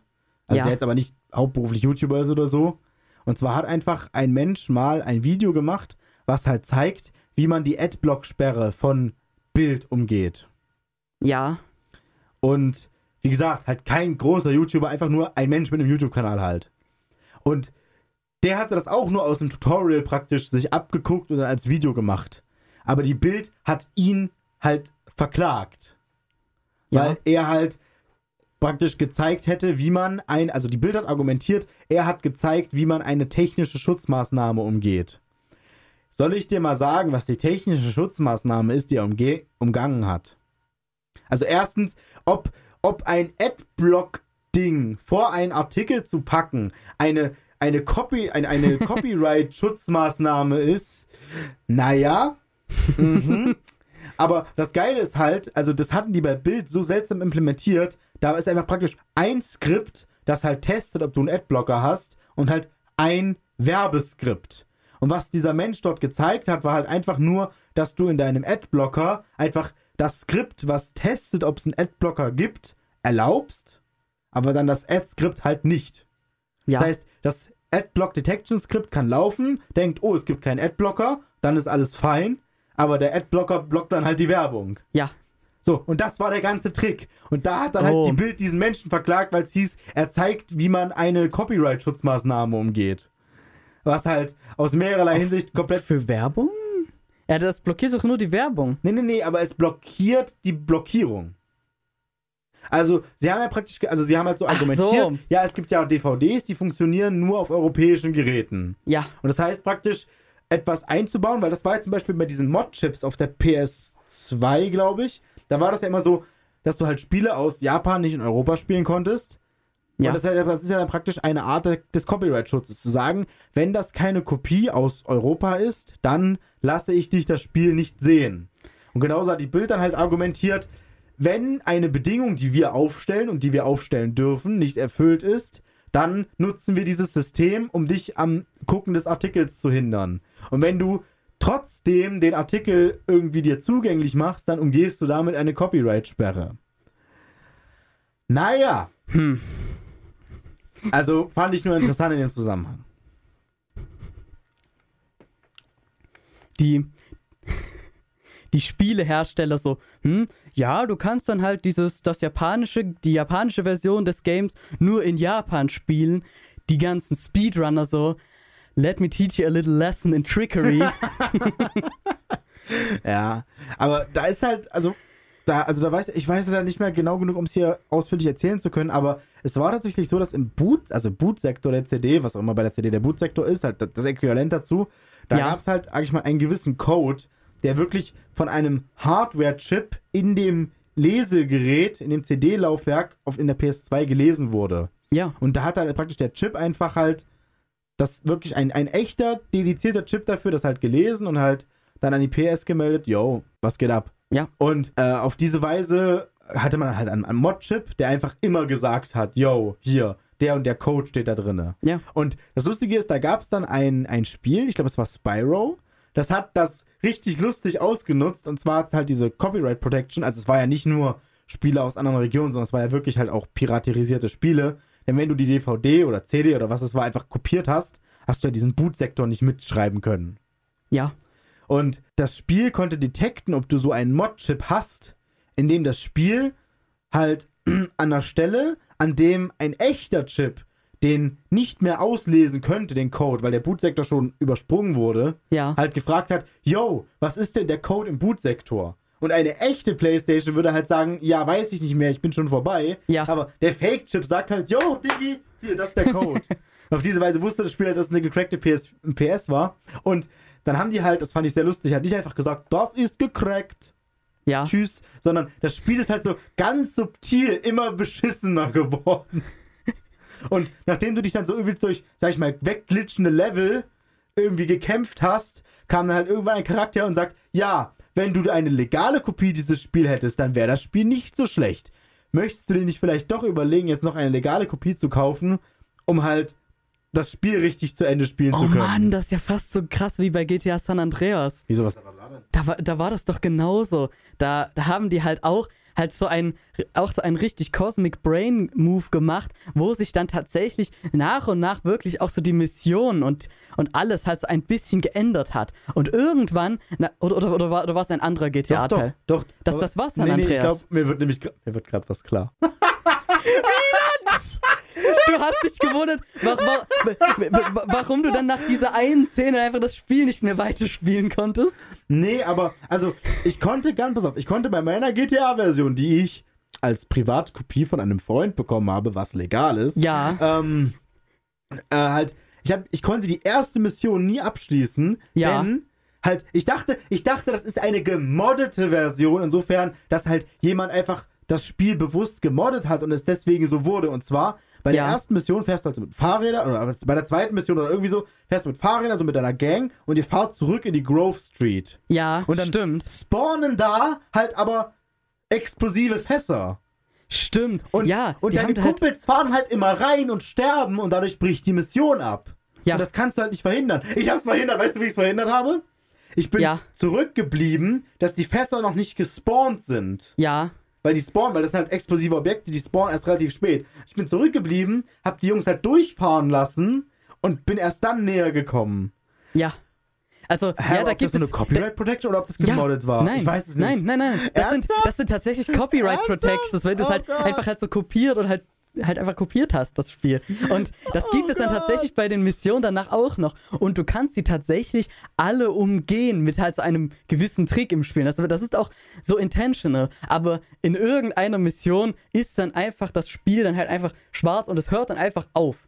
also Ja. der jetzt aber nicht hauptberuflich YouTuber ist oder so. Und zwar hat einfach ein Mensch mal ein Video gemacht, was halt zeigt, wie man die Adblock-Sperre von Bild umgeht. ja, Und wie gesagt, halt kein großer YouTuber, einfach nur ein Mensch mit einem YouTube-Kanal halt. Und der hatte das auch nur aus dem Tutorial praktisch sich abgeguckt und dann als Video gemacht. Aber die Bild hat ihn halt verklagt. Ja. Weil er halt praktisch gezeigt hätte, wie man ein, also die Bild hat argumentiert, er hat gezeigt, wie man eine technische Schutzmaßnahme umgeht. Soll ich dir mal sagen, was die technische Schutzmaßnahme ist, die er umge umgangen hat? Also erstens, ob, ob ein Adblock-Ding vor einen Artikel zu packen eine, eine, Copy, eine, eine Copyright-Schutzmaßnahme ist, naja. Mhm. Aber das Geile ist halt, also das hatten die bei Bild so seltsam implementiert, da ist einfach praktisch ein Skript, das halt testet, ob du einen Adblocker hast und halt ein Werbeskript. Und was dieser Mensch dort gezeigt hat, war halt einfach nur, dass du in deinem Adblocker einfach das Skript, was testet, ob es einen Adblocker gibt, erlaubst, aber dann das Ad-Skript halt nicht. Ja. Das heißt, das Adblock Detection Skript kann laufen, denkt, oh, es gibt keinen Adblocker, dann ist alles fein, aber der Adblocker blockt dann halt die Werbung. ja. So, und das war der ganze Trick. Und da hat dann Oh. halt die Bild diesen Menschen verklagt, weil es hieß, er zeigt, wie man eine Copyright-Schutzmaßnahme umgeht. Was halt aus mehrerlei Hinsicht komplett. Für Werbung? Ja, das blockiert doch nur die Werbung. Nee, nee, nee, aber es blockiert die Blockierung. Also, sie haben ja praktisch, also sie haben halt so argumentiert, so. ja, es gibt ja DVDs, die funktionieren nur auf europäischen Geräten. Ja. Und das heißt praktisch, etwas einzubauen, weil das war ja zum Beispiel bei diesen Mod-Chips auf der PS2, glaube ich. Da war das ja immer so, dass du halt Spiele aus Japan nicht in Europa spielen konntest. Ja. Und das, ist ja- das ist ja dann praktisch eine Art de- des Copyright-Schutzes, zu sagen, wenn das keine Kopie aus Europa ist, dann lasse ich dich das Spiel nicht sehen. Und genauso hat die Bild dann halt argumentiert, wenn eine Bedingung, die wir aufstellen und die wir aufstellen dürfen, nicht erfüllt ist, dann nutzen wir dieses System, um dich am Gucken des Artikels zu hindern. Und wenn du trotzdem den Artikel irgendwie dir zugänglich machst, dann umgehst du damit eine Copyright-Sperre. Naja. Hm. Also fand ich nur interessant in dem Zusammenhang. Die, die Spielehersteller so, hm, ja, du kannst dann halt dieses, das japanische, die japanische Version des Games nur in Japan spielen. Die ganzen Speedrunner so, let me teach you a little lesson in trickery. Ja, aber da ist halt, also da, also da weiß ich weiß ja nicht mehr genau genug, um es hier ausführlich erzählen zu können, aber es war tatsächlich so, dass im Boot, also Bootsektor der CD, was auch immer bei der CD der Bootsektor ist, halt das- Äquivalent dazu, da Ja. gab es halt, sag ich mal, einen gewissen Code, der wirklich von einem Hardware-Chip in dem Lesegerät, in dem CD-Laufwerk auf in der PS2 gelesen wurde. ja, Und da hat halt praktisch der Chip einfach halt das wirklich ein, ein echter, dedizierter Chip dafür, das halt gelesen und halt dann an die PS gemeldet, yo, was geht ab? Ja. Und äh, auf diese Weise hatte man halt einen, einen Mod-Chip, der einfach immer gesagt hat, yo, hier, der und der Code steht da drinne. ja. Und das Lustige ist, da gab es dann ein, ein Spiel, ich glaube, es war Spyro. Das hat das richtig lustig ausgenutzt. Und zwar hat es halt diese Copyright Protection. Also, es war ja nicht nur Spiele aus anderen Regionen, sondern es war ja wirklich halt auch piraterisierte Spiele. Denn wenn du die DVD oder CD oder was es war einfach kopiert hast, hast du ja diesen Bootsektor nicht mitschreiben können. Ja. Und das Spiel konnte detekten, ob du so einen Mod-Chip hast, in dem das Spiel halt an der Stelle, an dem ein echter Chip den nicht mehr auslesen könnte, den Code, weil der Bootsektor schon übersprungen wurde, Ja. halt gefragt hat, yo, was ist denn der Code im Bootsektor? Und eine echte Playstation würde halt sagen, ja, weiß ich nicht mehr, ich bin schon vorbei. Ja. Aber der Fake-Chip sagt halt, yo, Diggi, hier, das ist der Code. Auf diese Weise wusste das Spiel halt, dass es eine gecrackte PS, PS war. Und dann haben die halt, das fand ich sehr lustig, hat nicht einfach gesagt, das ist gecrackt, Ja. tschüss, sondern das Spiel ist halt so ganz subtil immer beschissener geworden. Und nachdem du dich dann so übelst durch, sag ich mal, wegglitschende Level irgendwie gekämpft hast, kam dann halt irgendwann ein Charakter und sagt, ja, wenn du eine legale Kopie dieses Spiels hättest, dann wäre das Spiel nicht so schlecht. Möchtest du dir nicht vielleicht doch überlegen, jetzt noch eine legale Kopie zu kaufen, um halt das Spiel richtig zu Ende spielen Oh zu können? Mann, das ist ja fast so krass wie bei GTA San Andreas. Wieso was? Da war, da war das doch genauso. Da, da haben die halt auch halt so ein auch so einen richtig Cosmic Brain Move gemacht, wo sich dann tatsächlich nach und nach wirklich auch so die Mission und, und alles halt so ein bisschen geändert hat. Und irgendwann, na, oder, oder, oder, war, oder war es ein anderer Doch, GTA-Teil? doch, doch. Das- Aber- das war's, San nee, nee, ich Andreas. glaub, mir wird nämlich mir wird gerade was klar. du hast dich gewundert, wa wa wa warum du dann nach dieser einen Szene einfach das Spiel nicht mehr weiterspielen konntest. Nee, aber, also, ich konnte, ganz, pass auf, ich konnte bei meiner GTA-Version, die ich als Privatkopie von einem Freund bekommen habe, was legal ist, Ja, ähm, äh, halt, ich, hab, ich konnte die erste Mission nie abschließen, Ja. denn halt, ich dachte, ich dachte, das ist eine gemoddete Version, insofern, dass halt jemand einfach das Spiel bewusst gemoddet hat und es deswegen so wurde. Und zwar, bei der Ja. ersten Mission fährst du halt so mit Fahrrädern, oder bei der zweiten Mission oder irgendwie so, fährst du mit Fahrrädern, so mit deiner Gang und ihr fahrt zurück in die Grove Street. ja, Und dann stimmt. spawnen da halt aber explosive Fässer. Stimmt. Und, ja, und die deine halt, Kumpels fahren halt immer rein und sterben und dadurch bricht die Mission ab. Ja. Und das kannst du halt nicht verhindern. Ich hab's verhindert. Weißt du, wie ich es verhindert habe? Ich bin Ja. zurückgeblieben, dass die Fässer noch nicht gespawnt sind. ja, Weil die spawnen, weil das sind halt explosive Objekte, die spawnen erst relativ spät. Ich bin zurückgeblieben, hab die Jungs halt durchfahren lassen und bin erst dann näher gekommen. ja. Also, Hä, ja, da ob gibt das so es eine Copyright Protection oder ob das Ja, gemoddet war? Nein, ich weiß es nicht. Nein, nein, nein. Das sind, das sind tatsächlich Copyright Ernsthaft? Protections, weil du es Oh halt Gott. einfach halt so kopiert und halt halt einfach kopiert hast, das Spiel. Und das Oh gibt es dann tatsächlich bei den Missionen danach auch noch. Und du kannst sie tatsächlich alle umgehen mit halt so einem gewissen Trick im Spiel. Das, das ist auch so intentional. Aber in irgendeiner Mission ist dann einfach das Spiel dann halt einfach schwarz und es hört dann einfach auf.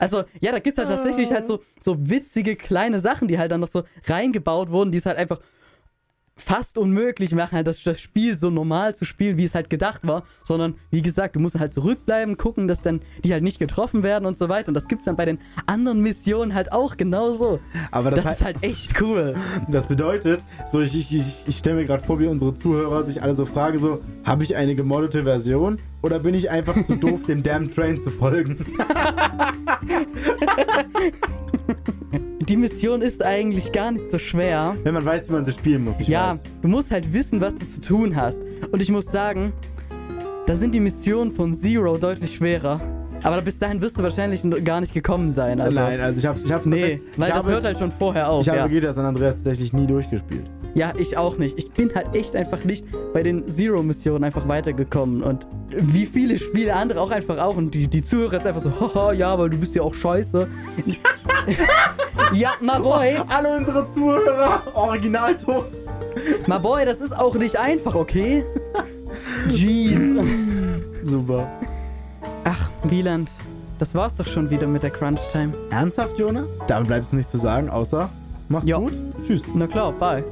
Also, ja, da gibt es halt tatsächlich halt so, so witzige kleine Sachen, die halt dann noch so reingebaut wurden, die es halt einfach fast unmöglich machen, halt das, das Spiel so normal zu spielen, wie es halt gedacht war, sondern wie gesagt, du musst halt zurückbleiben, gucken, dass dann die halt nicht getroffen werden und so weiter. Und das gibt's dann bei den anderen Missionen halt auch genauso. Aber das, Das, ist halt echt cool. Das bedeutet, so ich, ich, ich, ich stelle mir gerade vor, wie unsere Zuhörer sich alle so fragen, so, habe ich eine gemoddete Version oder bin ich einfach zu doof, dem Damn Train zu folgen? Die Mission ist eigentlich gar nicht so schwer. Wenn man weiß, wie man sie spielen muss. Ja, weiß. du musst halt wissen, was du zu tun hast. Und ich muss sagen, da sind die Missionen von Zero deutlich schwerer. Aber bis dahin wirst du wahrscheinlich gar nicht gekommen sein. Also. Nein, also ich habe ich hab's Nee, weil das hört halt schon vorher auf. Ich habe ja. San Andreas tatsächlich nie durchgespielt. Ja, ich auch nicht. Ich bin halt echt einfach nicht bei den Zero-Missionen einfach weitergekommen. Und wie viele Spiele andere auch einfach auch. Und die, die Zuhörer ist einfach so, haha, ja, weil du bist ja auch scheiße. ja, my boy, Alle unsere Zuhörer, Originalton. my boy, das ist auch nicht einfach, okay? Jeez. Super. Ach, Wieland, das war's doch schon wieder mit der Crunch-Time. Ernsthaft, Jonah? Damit bleibt es nicht zu sagen, außer macht's Ja. gut. Tschüss. Na klar, bye.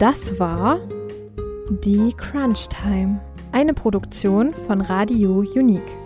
Das war die Crunch Time, eine Produktion von Radio Unique.